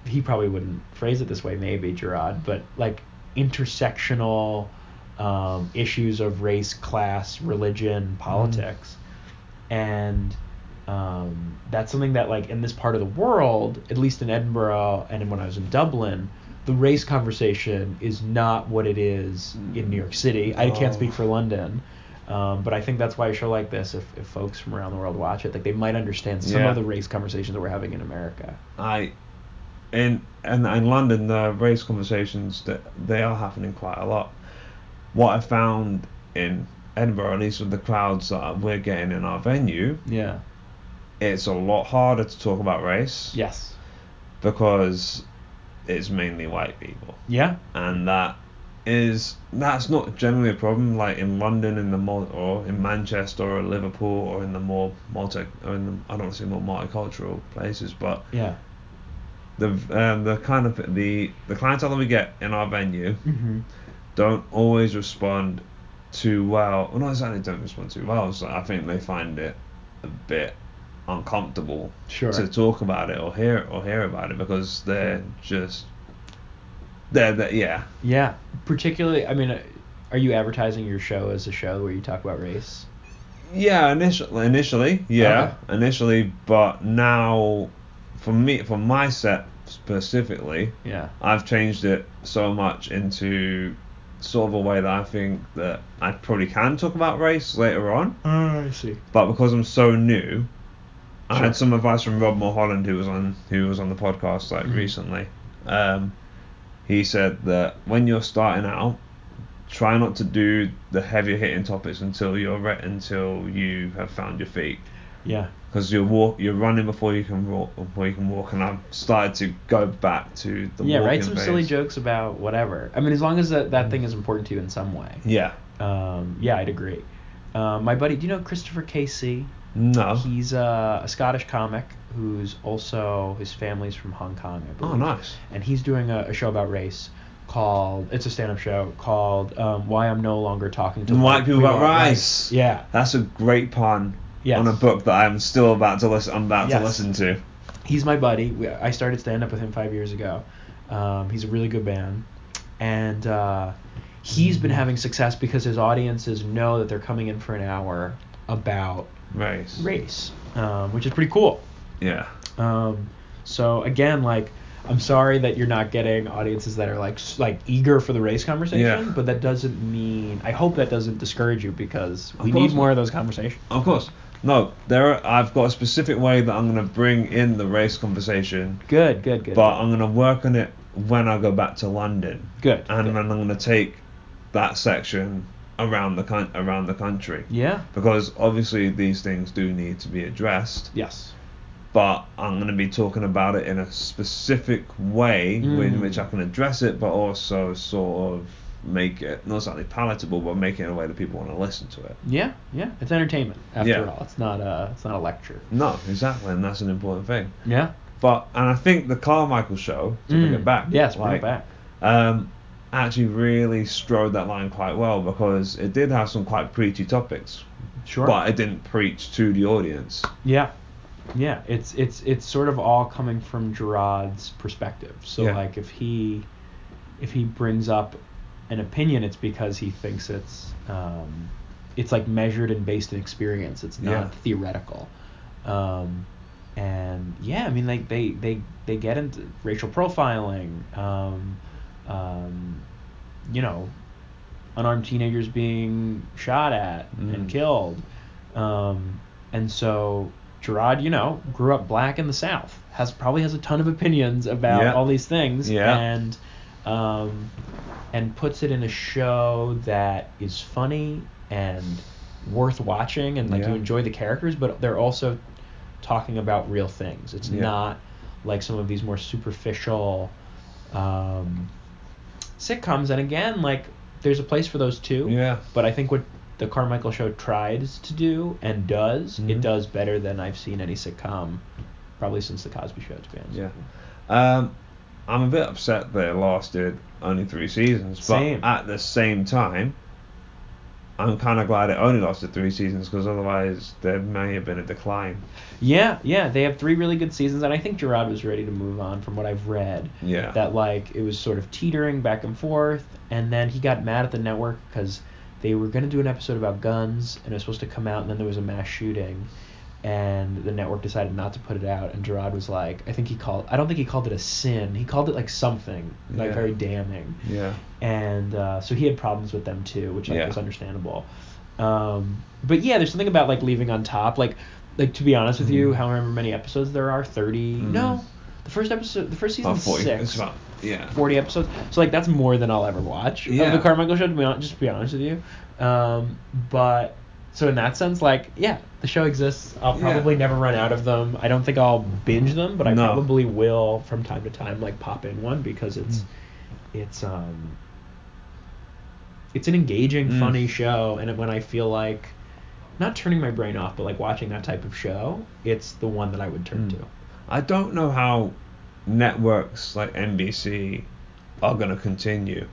he probably wouldn't phrase it this way maybe Jerrod but like intersectional um, issues of race class religion politics. And um, that's something that like in this part of the world at least in edinburgh and when i was in dublin the race conversation is not what it is in new york city. I can't Oh. speak for london um, but I think that's why a show like this, if, if folks from around the world watch it, like they might understand some Yeah. of the race conversations that we're having in America. I in and in London, the race conversations that they are happening quite a lot. What I found in Edinburgh, at least with the crowds that we're getting in our venue, Yeah. it's a lot harder to talk about race Yes. because it's mainly white people, Yeah. and that is that's not generally a problem. Like in London, in the mul- or in Manchester or Liverpool or in the more multi or in the, I don't want to say more multicultural places, but Yeah. the um, the kind of the the clientele that we get in our venue Mm-hmm. don't always respond too well. Well, not exactly don't respond too well. So I think they find it a bit uncomfortable Sure. to talk about it or hear or hear about it because they're just they're, they yeah Yeah. Particularly, I mean, uh, are you advertising your show as a show where you talk about race? yeah initially initially yeah initially but now for me for my set specifically Yeah. I've changed it so much into sort of a way that I think that I probably can talk about race later on. Oh, I see. But because I'm so new, I Sure. had some advice from Rob Mulholland who was on who was on the podcast like Mhm. recently. Um, he said that when you're starting out, try not to do the heavier hitting topics until you're re- until you have found your feet. Yeah. Because you're walk, you're running before you can walk, before you can walk, and I've started to go back to the yeah. Write some phase. silly jokes about whatever. I mean, as long as that, that thing is important to you in some way. Yeah. Um, yeah, I'd agree. Um, my buddy, do you know Christopher Casey? No. He's uh, a Scottish comic who's also his family's from Hong Kong. I believe. Oh, nice. And he's doing a, a show about race called it's a stand-up show called um, Why I'm No Longer Talking to White people about rice. Yeah. That's a great pun Yes. on a book that I'm still about to listen. I'm about Yes. to listen to. he's my buddy. We, I started stand up with him five years ago. Um, he's a really good man, and uh, he's been having success because his audiences know that they're coming in for an hour about Race. race, um, which is pretty cool. Yeah. Um, so again, like. I'm sorry that you're not getting audiences that are like like eager for the race conversation, Yeah. but that doesn't mean I hope that doesn't discourage you because we need more of those conversations. Of course. No, there. Are, I've got a specific way that I'm going to bring in the race conversation, Good, good, good. but I'm going to work on it when I go back to London, good. and good. then I'm going to take that section around the around the country yeah. because obviously these things do need to be addressed. Yes. But I'm going to be talking about it in a specific way in Mm. which I can address it, but also sort of make it not exactly palatable, but make it in a way that people want to listen to it. Yeah, yeah. It's entertainment after Yeah. all. It's not a it's not a lecture. No, exactly, and that's an important thing. Yeah. But and I think the Carmichael show to bring Mm. it back, Yes, bring like, it back. um, actually really strode that line quite well because it did have some quite preachy topics, Sure. but it didn't preach to the audience. yeah. Yeah, it's it's it's sort of all coming from Jerrod's perspective. So Yeah. like if he if he brings up an opinion, it's because he thinks it's um, it's like measured and based in experience. It's not Yeah. theoretical. Um, and yeah, I mean like they they they get into racial profiling. Um, um, you know, unarmed teenagers being shot at Mm. and killed. Um, and so Jerrod, you know, grew up black in the South, has probably has a ton of opinions about Yeah. all these things, Yeah. and um, and puts it in a show that is funny and worth watching, and like Yeah. you enjoy the characters, but they're also talking about real things. It's not like some of these more superficial um, sitcoms. And again, like there's a place for those too. Yeah. But I think what the Carmichael Show tries to do and does, Mhm. it does better than I've seen any sitcom, probably since the Cosby Show. To be honest. Yeah. Um, I'm a bit upset that it lasted only three seasons, but at the same time, I'm kind of glad it only lasted three seasons because otherwise there may have been a decline. Yeah, yeah, they have three really good seasons, and I think Jerrod was ready to move on from what I've read. Yeah. That like it was sort of teetering back and forth, and then he got mad at the network because they were gonna do an episode about guns, and it was supposed to come out, and then there was a mass shooting, and the network decided not to put it out, and Jerrod was like, I think he called, I don't think he called it a sin, he called it like something like Yeah. very damning, yeah. and uh, so he had problems with them too, which like Yeah. was understandable. Um, but yeah, there's something about like leaving on top, like like to be honest with you, Mhm. however many episodes there are, thirty. Mhm. No, the The first episode, the first season, 40. six. It's about yeah. 40 episodes. So like that's more than I'll ever watch of the Carmichael show to be honest, just to be honest with you. Um, but so in that sense, like yeah, the show exists. I'll Yeah. probably never run out of them. I don't think I'll binge them, but I No. probably will from time to time like pop in one because it's Mm. it's um it's an engaging, Mm. funny show, and when I feel like not turning my brain off, but like watching that type of show, it's the one that I would turn Mm. to. I don't know how networks like NBC are going to continue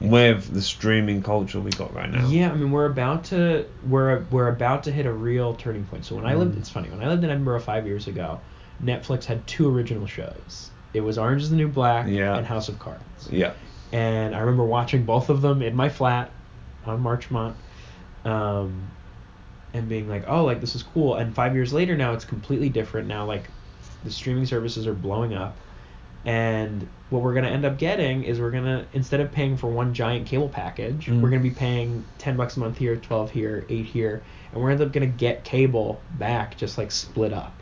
with the streaming culture we got right now. Yeah, I mean we're about to we're we're about to hit a real turning point. So when I lived, Mm. it's funny when I lived in Edinburgh five years ago, Netflix had two original shows. It was Orange Is the New Black Yeah. and House of Cards. Yeah. And I remember watching both of them in my flat on Marchmont, um, and being like, oh, like this is cool. And five years later now, it's completely different. Now like the streaming services are blowing up. And what we're gonna end up getting is we're gonna instead of paying for one giant cable package, Mm. we're gonna be paying ten bucks a month here, twelve here, eight here, and we're end up gonna get cable back just like split up.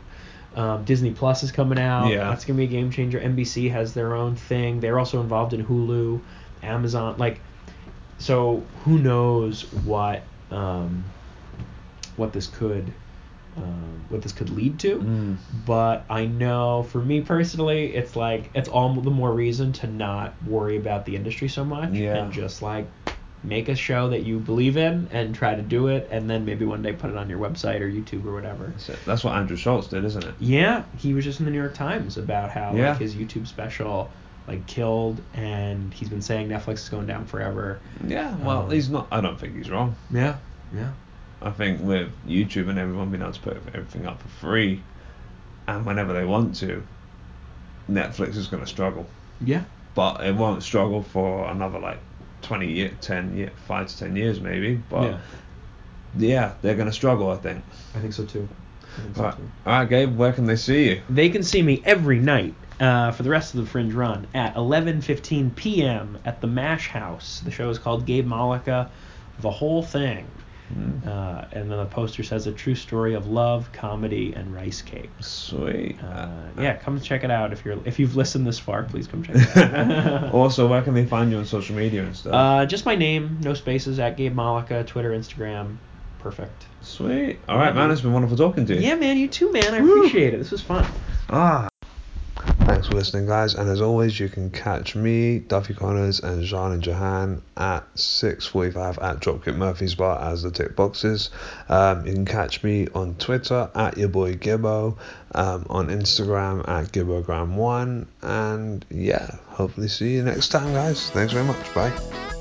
Um, Disney Plus is coming out. Yeah. That's gonna be a game changer. NBC has their own thing. They're also involved in Hulu, Amazon. Like, so who knows what um, what this could um, what this could lead to Mm. but I know for me personally, it's like it's all the more reason to not worry about the industry so much Yeah. and just like make a show that you believe in and try to do it, and then maybe one day put it on your website or YouTube or whatever. That's, what Andrew Schulz did, isn't it? Yeah, he was just in the New York Times about how Yeah. like his YouTube special like killed, and he's been saying Netflix is going down forever. Yeah. Well, Um, he's not. I don't think he's wrong. Yeah, yeah. I think with YouTube and everyone being able to put everything up for free, and whenever they want to, Netflix is going to struggle. Yeah. But it won't struggle for another like 20 year, 10 year, 5 to 10 years maybe. But yeah, yeah, they're going to struggle, I think. I think so too. Think so All right. too. All right, Gabe, where can they see you? They can see me every night uh, for the rest of the Fringe run at 11:15 p.m. at the Mash House. The show is called Gabe Mollica, the whole thing. Mm. Uh, and then the poster says a true story of love, comedy, and rice cakes. Sweet. Uh, yeah, come check it out if you're if you've listened this far. Please come check it out. [laughs] also, where can they find you on social media and stuff? uh, just my name, no spaces at Gabe Mollica, Twitter, Instagram. Perfect. Sweet. All right, man. It's been wonderful talking to you. Yeah, man, you too, man. I Woo. appreciate it. This was fun. Ah. Thanks for listening, guys. And as always, you can catch me, Duffy Connors, and Jean and Johan at 6.45 at Dropkick Murphy's Bar as the tick boxes. Um, you can catch me on Twitter at your boy Gibbo, um, on Instagram at Gibbogram1. And yeah, hopefully see you next time, guys. Thanks very much. Bye.